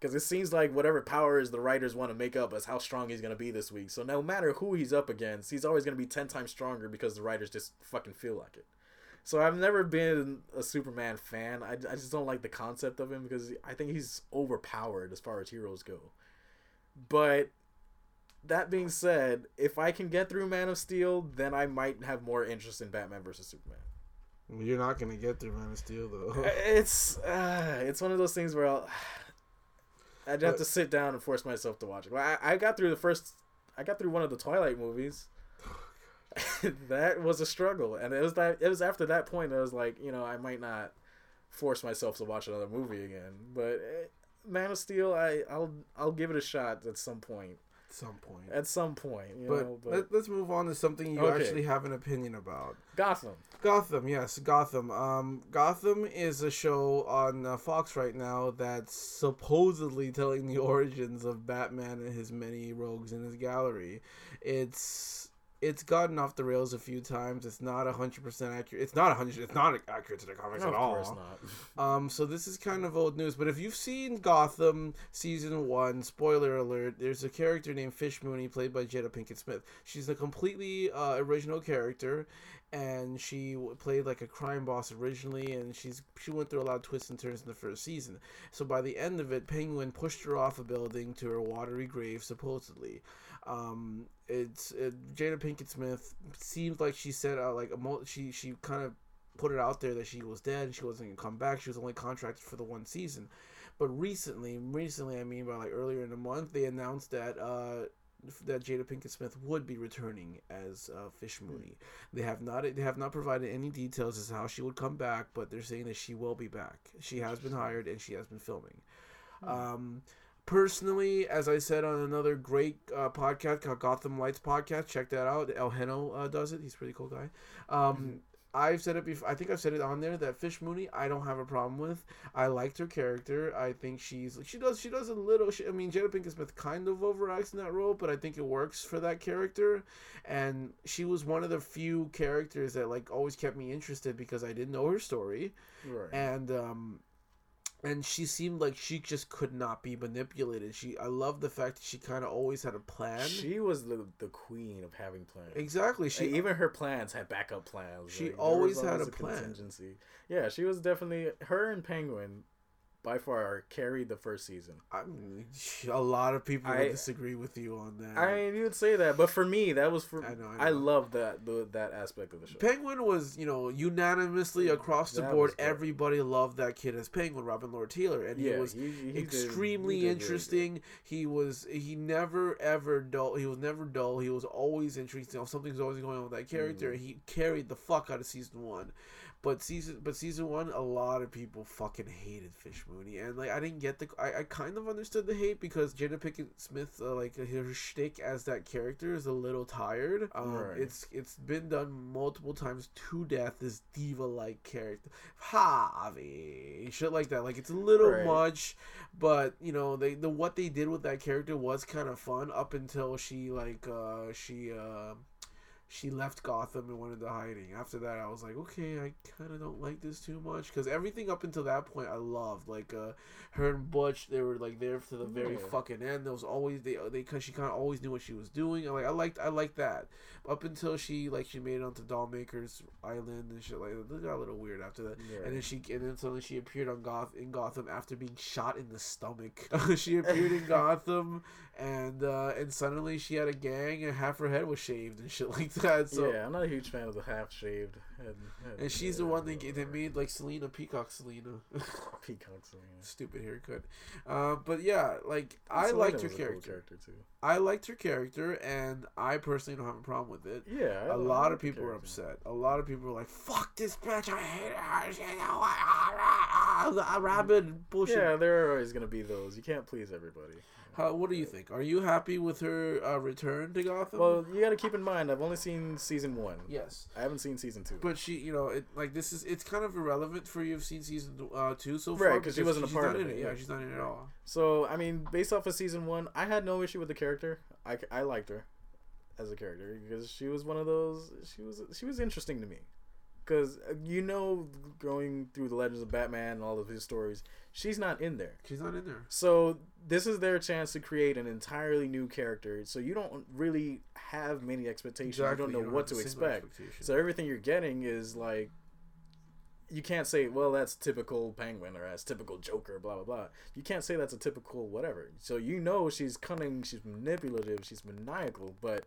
because it seems like whatever powers the writers want to make up is how strong he's gonna be this week. So no matter who he's up against, he's always gonna be ten times stronger because the writers just fucking feel like it. So I've never been a Superman fan. I, I just don't like the concept of him because I think he's overpowered as far as heroes go. But that being said, if I can get through Man of Steel, then I might have more interest in Batman versus Superman. You're not gonna get through Man of Steel though. It's uh, it's one of those things where I'll, I'd have But- to sit down and force myself to watch it. Well, I, I got through the first, I got through one of the Twilight movies. that was a struggle, and it was that it was after that point that I was like, you know, I might not force myself to watch another movie again. But eh, Man of Steel, I I'll I'll give it a shot at some point. At some point. At some point, you But, know. But let, let's move on to something you Okay. actually have an opinion about. Gotham. Gotham, yes, Gotham. Um, Gotham is a show on uh, Fox right now that's supposedly telling the origins of Batman and his many rogues in his gallery. It's it's gotten off the rails a few times. It's not hundred percent accurate. It's not hundred. It's not accurate to the comics of at all. course not. Um, so this is kind of old news, but if you've seen Gotham season one, spoiler alert, there's a character named Fish Mooney played by Jada Pinkett Smith. She's a completely uh, original character, and she played like a crime boss originally, and she's she went through a lot of twists and turns in the first season. So by the end of it, Penguin pushed her off a building to her watery grave, supposedly. Um, it's it, Jada Pinkett Smith seems like she said uh, like a mo- she she kind of put it out there that she was dead and she wasn't gonna come back. She was only contracted for the one season. But recently, recently I mean by like earlier in the month, they announced that uh that Jada Pinkett Smith would be returning as uh, Fish Mooney. They have not they have not provided any details as to how she would come back, but they're saying that she will be back. She has been hired and she has been filming. Um, personally, as I said on another great uh, podcast called Gotham Lights podcast, check that out. El Heno uh, does it. He's a pretty cool guy. Um, I've said it before. I think I've said it on there that Fish Mooney I don't have a problem with. I liked her character. I think she's she does she does a little. She, I mean, Jada Pinkett Smith kind of overacts in that role, but I think it works for that character. And she was one of the few characters that like always kept me interested because I didn't know her story Right. and um and she seemed like she just could not be manipulated she i love the fact that she kind of always had a plan She was the the queen of having plans. exactly She, even her plans had backup plans. She Like, there always had always a plan. contingency. Yeah, she was definitely her and Penguin by far carried the first season. I mean, a lot of people I- would disagree with you on that I mean, you would say that, but for me, that was for I know, I, I love that the, that aspect of the show. Penguin was, you know, unanimously across the That board. Everybody loved that kid as Penguin, Robin Lord Taylor, and he was he- he did- extremely he did really interesting. He was he never ever dull. He was never dull. He was always interesting. Something's always going on with that character. Mm. He carried the fuck out of season one. But season, but season one, a lot of people fucking hated Fish Mooney, and like I didn't get the, I, I kind of understood the hate because Jada Pinkett Smith, uh, like her shtick as that character is a little tired. Um, Right. it's it's been done multiple times to death. This diva like character, Javi, shit like that. Like it's a little Right. much, but you know they the what they did with that character was kind of fun up until she like uh she uh she left Gotham and went into hiding. After that, I was like, okay, I kind of don't like this too much because everything up until that point I loved. Like uh, her and Butch, they were like there to the very Yeah. fucking end. There was always they they because she kind of always knew what she was doing. I like I liked I liked that up until she like she made it onto Dollmaker's Island and shit like that. It got a little weird after that. Yeah. And then she and then suddenly she appeared on Goth in Gotham after being shot in the stomach. she appeared in Gotham and uh, and suddenly she had a gang and half her head was shaved and shit like that. So yeah, I'm not a huge fan of the half shaved head. and she's the one that, that made like Selina Peacock Selina. Peacock Selina. Stupid haircut. Uh, but yeah, like I Selina liked her a cool character. character too. I liked her character, and I personally don't have a problem with it. Yeah, I- a lot of people were upset. A lot of people were like, "Fuck this bitch! I hate her! She's a, a rabbit bullshit." Yeah, there are always gonna be those. You can't please everybody. How, what do you think? Are you happy with her uh, return to Gotham? Well, you got to keep in mind, I've only seen season one. yes. I haven't seen season two. But she, you know, it like this is it's kind of irrelevant for you. Have seen season uh, two so far, right? Because she wasn't a part of it, Yeah, yeah. she's not in it at all. So, I mean, based off of season one, I had no issue with the character. I, I liked her as a character because she was one of those. She was she was interesting to me because uh, you know, going through the Legends of Batman and all of his stories, she's not in there. She's not in there. So this is their chance to create an entirely new character. So you don't really have many expectations. Exactly, You don't know you don't what to expect. So everything you're getting is like you can't say, well, that's typical Penguin or that's typical Joker, blah blah blah. You can't say that's a typical whatever. So you know she's cunning, she's manipulative, she's maniacal, but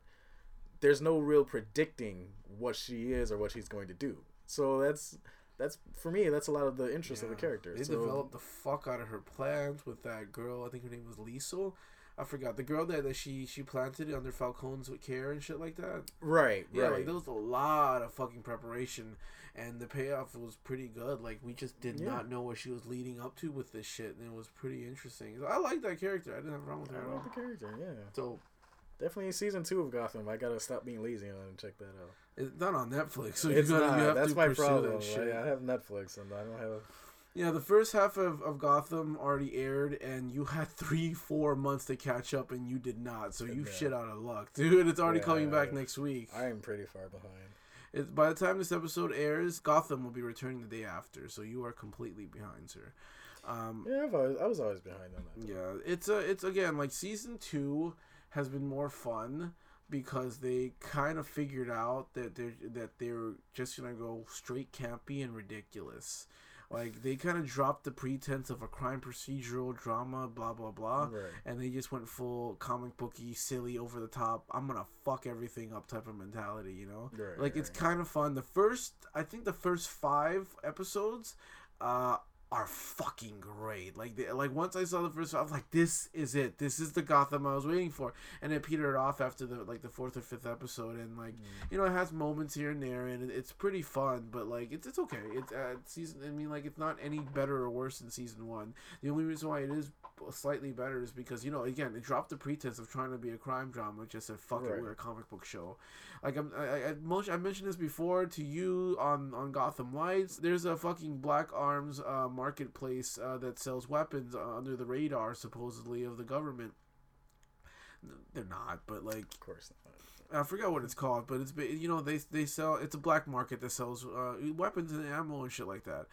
there's no real predicting what she is or what she's going to do. So that's that's for me. That's a lot of the interest of the Yeah. character. They so, developed the fuck out of her plans with that girl. I think her name was Liesel. I forgot the girl that, that she she planted under Falcone's with care and shit like that. right, Yeah, right. like there was a lot of fucking preparation, and the payoff was pretty good. Like we just did Yeah. not know what she was leading up to with this shit, and it was pretty interesting. So I like that character. I didn't have a problem with her at I all. the character. Yeah, So definitely season two of Gotham. I gotta stop being lazy on and check that out. it's not on Netflix, so it's you gotta not. you have That's to my pursue problem. that shit. I, I have Netflix and I don't have. A... Yeah, the first half of, of Gotham already aired, and you had three, four months to catch up, and you did not. So you Yeah. shit out of luck, dude. It's already coming back Yeah. next week. I am pretty far behind. It, by the time this episode airs, Gotham will be returning the day after, so you are completely behind, sir. Um, Yeah, I've always, I was always behind on that. yeah, it's a, it's again like season two has been more fun because they kind of figured out that they're that they're just gonna go straight campy and ridiculous. Like they kind of dropped the pretense of a crime procedural drama, blah blah blah, Right. and they just went full comic booky, silly, over the top. I'm gonna fuck everything up type of mentality, you know. Right, like it's right. kind of fun. The first, I think, the first five episodes, uh, are fucking great. Like, they, like once I saw the first, I was like, this is it. This is the Gotham I was waiting for. And it petered off after the like the fourth or fifth episode, and like you know, it has moments here and there, and it, it's pretty fun. But like, it's it's okay. It's uh, season. I mean, like, it's not any better or worse than season one. The only reason why it is slightly better is because you know, again, it dropped the pretense of trying to be a crime drama. It just said, fuck it, we're a comic book show. Like I'm, I, I, I, most, I mentioned this before to you on on Gotham Lights. There's a fucking Black Arms uh, marketplace uh, that sells weapons uh, under the radar, supposedly of the government. They're not, but like Of course not. I forgot what it's called, but it's you know they they sell it's a black market that sells uh, weapons and ammo and shit like that,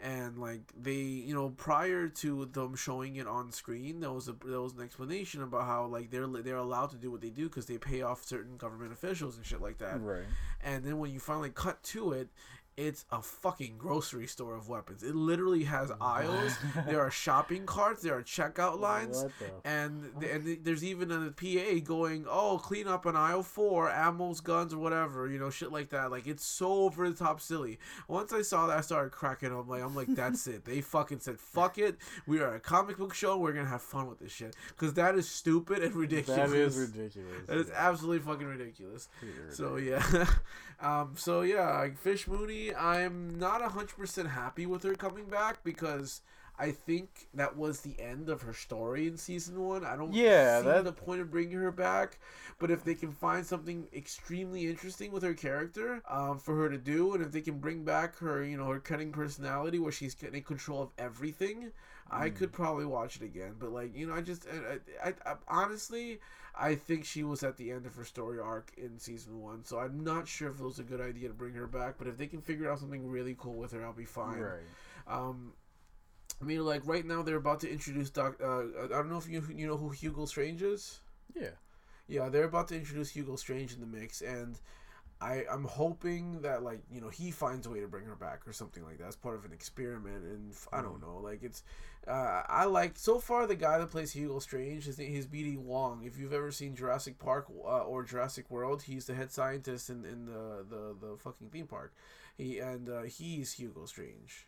and like they you know prior to them showing it on screen, there was a there was an explanation about how like they're they're allowed to do what they do because they pay off certain government officials and shit like that, Right. and then when you finally cut to it. It's a fucking grocery store of weapons. It literally has aisles. there are shopping carts. There are checkout lines the and th- and th- there's even a PA going, "Oh, clean up an aisle four, ammos, guns, or whatever, you know, shit like that." Like it's so over the top silly. Once I saw that, I started cracking up. Like I'm like, "That's it." They fucking said, "Fuck it, we are a comic book show. We're gonna have fun with this shit," because that is stupid and ridiculous. That is ridiculous. That is absolutely fucking ridiculous. So yeah, um, so yeah, like Fish Mooney honestly, I'm not 100% happy with her coming back because I think that was the end of her story in season one. I don't Yeah, see that- the point of bringing her back. But if they can find something extremely interesting with her character um, for her to do, and if they can bring back her, you know, her cutting personality where she's getting control of everything, I could probably watch it again. But like, you know, I just, I, I, I, honestly, I think she was at the end of her story arc in season one. So I'm not sure if it was a good idea to bring her back. But if they can figure out something really cool with her, I'll be fine. Right. Um, I mean, like right now they're about to introduce Doc. Uh, I don't know if you you know who Hugo Strange is. Yeah. Yeah, they're about to introduce Hugo Strange in the mix, and I I'm hoping that like you know he finds a way to bring her back or something like that as part of an experiment. And I don't know, like it's uh, I like so far the guy that plays Hugo Strange. His name he's BD Wong. If you've ever seen Jurassic Park uh, or Jurassic World, he's the head scientist in, in the, the the fucking theme park. He and uh, he's Hugo Strange.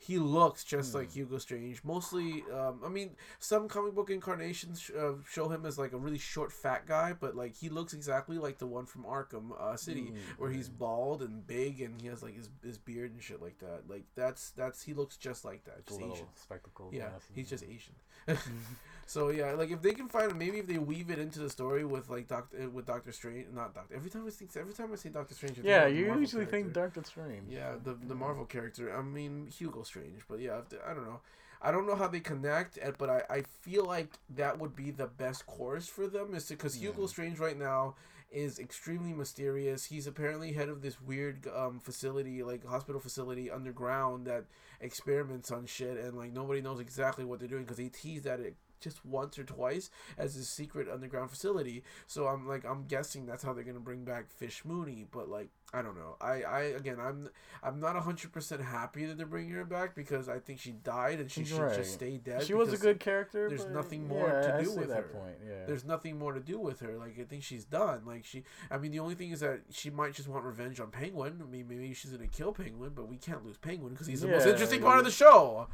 He looks just like Hugo Strange. Mostly, um, I mean, some comic book incarnations sh- uh, show him as like a really short, fat guy, but like he looks exactly like the one from Arkham uh, City, where he's bald and big and he has like his, his beard and shit like that. Like that's that's he looks just like that. Just Asian. spectacle. Yeah, he's just Asian. so yeah, like if they can find maybe if they weave it into the story with like Doctor with Doctor Strange, not Doctor. Every time I think every time I say Doctor Strange, I Yeah, you usually think. Doctor Strange. Yeah, the the Marvel character. I mean Hugo Strange, but yeah, they- I don't know. I don't know how they connect, eh, but I, I feel like that would be the best course for them is because Hugo Strange right now is extremely mysterious. He's apparently head of this weird um, facility, like hospital facility underground that experiments on shit, and like nobody knows exactly what they're doing because they teased at it just once or twice as a secret underground facility. So I'm like I'm guessing that's how they're gonna bring back Fish Mooney, but like I don't know. I I again I'm I'm not hundred percent happy that they're bringing her back because I think she died and she should Right. just stay dead. She was a good character. there's nothing more yeah, to I do with that her. point. Yeah. There's nothing more to do with her. Like I think she's done. Like she, I mean, the only thing is that she might just want revenge on Penguin. I mean, maybe she's gonna kill Penguin, but we can't lose Penguin because he's the most Yeah, interesting part of the show.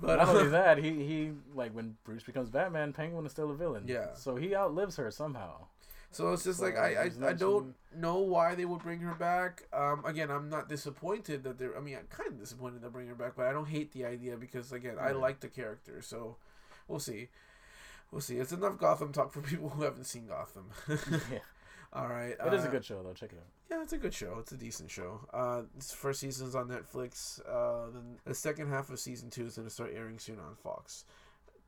But Not only that, he he like when Bruce becomes Batman, Penguin is still a villain. Yeah. So he outlives her somehow. So it's just So, like I, I, I don't know why they would bring her back. Um, again, I'm not disappointed that they're. I mean, I'm kind of disappointed to bring her back, but I don't hate the idea because again, I like the character. So we'll see. We'll see. It's enough Gotham talk for people who haven't seen Gotham. Yeah. All right. It is a uh, good show though. Check it out. Yeah, it's a good show. It's a decent show. Uh, this first season's on Netflix. Uh, then the second half of season two is going to start airing soon on Fox.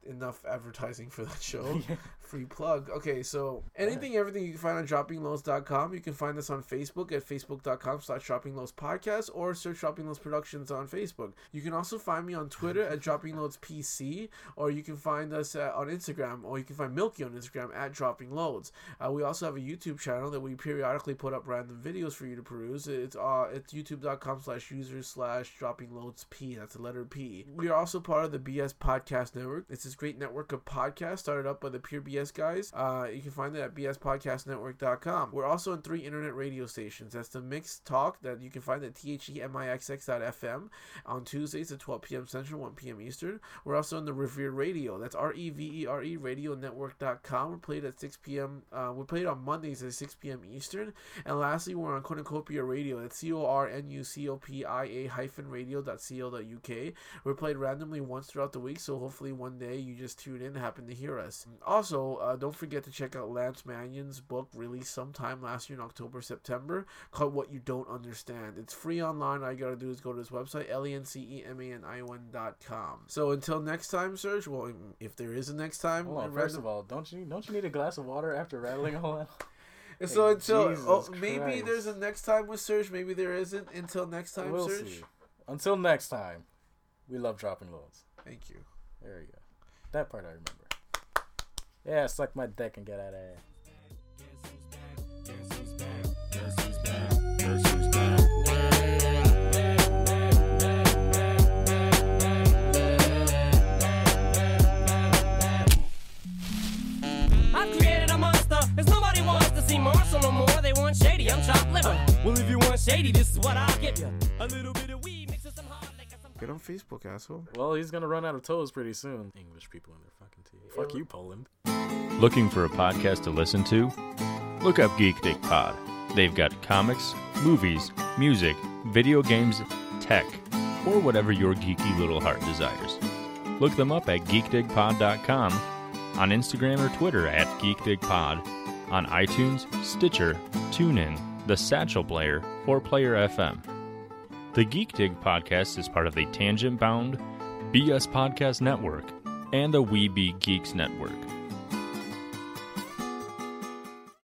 Enough advertising for that show. Free plug. Okay, so anything, everything you can find on droppingloads.com. You can find us on Facebook at facebook.com slash droppingloads podcast or search Dropping Loads Productions on Facebook. You can also find me on Twitter at Dropping Loads PC or you can find us uh, on Instagram or you can find Milky on Instagram at Dropping Loads. Uh, we also have a YouTube channel that we periodically put up random videos for you to peruse. It's uh, it's youtube.com slash users slash dropping loads P. That's the letter P. We are also part of the BS Podcast Network. It's this great network of podcasts started up by the Pure BS guys. Uh, you can find it at bspodcastnetwork.com. We're also on three internet radio stations. That's the Mixed Talk that you can find at themixx.fm on Tuesdays at 12 p.m. Central, 1 p.m. Eastern. We're also on the Revere Radio. That's R E V E R E Radio Network.com. We're played at 6 p.m. Uh, we're played on Mondays at 6 p.m. Eastern. And lastly, we're on Cornucopia Radio. That's C O R N U C O P I A hyphen radio.co.uk. We're played randomly once throughout the week, so hopefully one day you just tune in and happen to hear us. Also, uh, don't forget to check out Lance Mannion's book released sometime last year in October, September called What You Don't Understand. It's free online. All you gotta do is go to his website, E L-E-N-C-E-M-A-N-I-O-N dot com. So until next time, Serge, well, if there is a next time, uh, First random- of all, don't you don't you need a glass of water after rattling all that? so Hey, until oh, maybe there's a next time with Serge, maybe there isn't. Until next time, we'll Serge. see. Until next time, we love dropping loads. Thank you. There you go. That part I remember. Yeah, suck my dick and get out of here. I've created a monster, nobody wants to see Marshall no more. They want shady, I'm chopped liver. Well, if you want shady, this is what I'll give you. A little Get on Facebook, asshole. Well, he's gonna run out of toes pretty soon. English people in their fucking tea. Fuck you, Poland. Looking for a podcast to listen to? Look up Geek Dig Pod. They've got comics, movies, music, video games, tech, or whatever your geeky little heart desires. Look them up at geekdigpod.com, on Instagram or Twitter at geekdigpod, on iTunes, Stitcher, TuneIn, the Satchel Player, or Player FM. The Geek Dig podcast is part of the Tangent Bound, BS Podcast Network, and the We Be Geeks Network.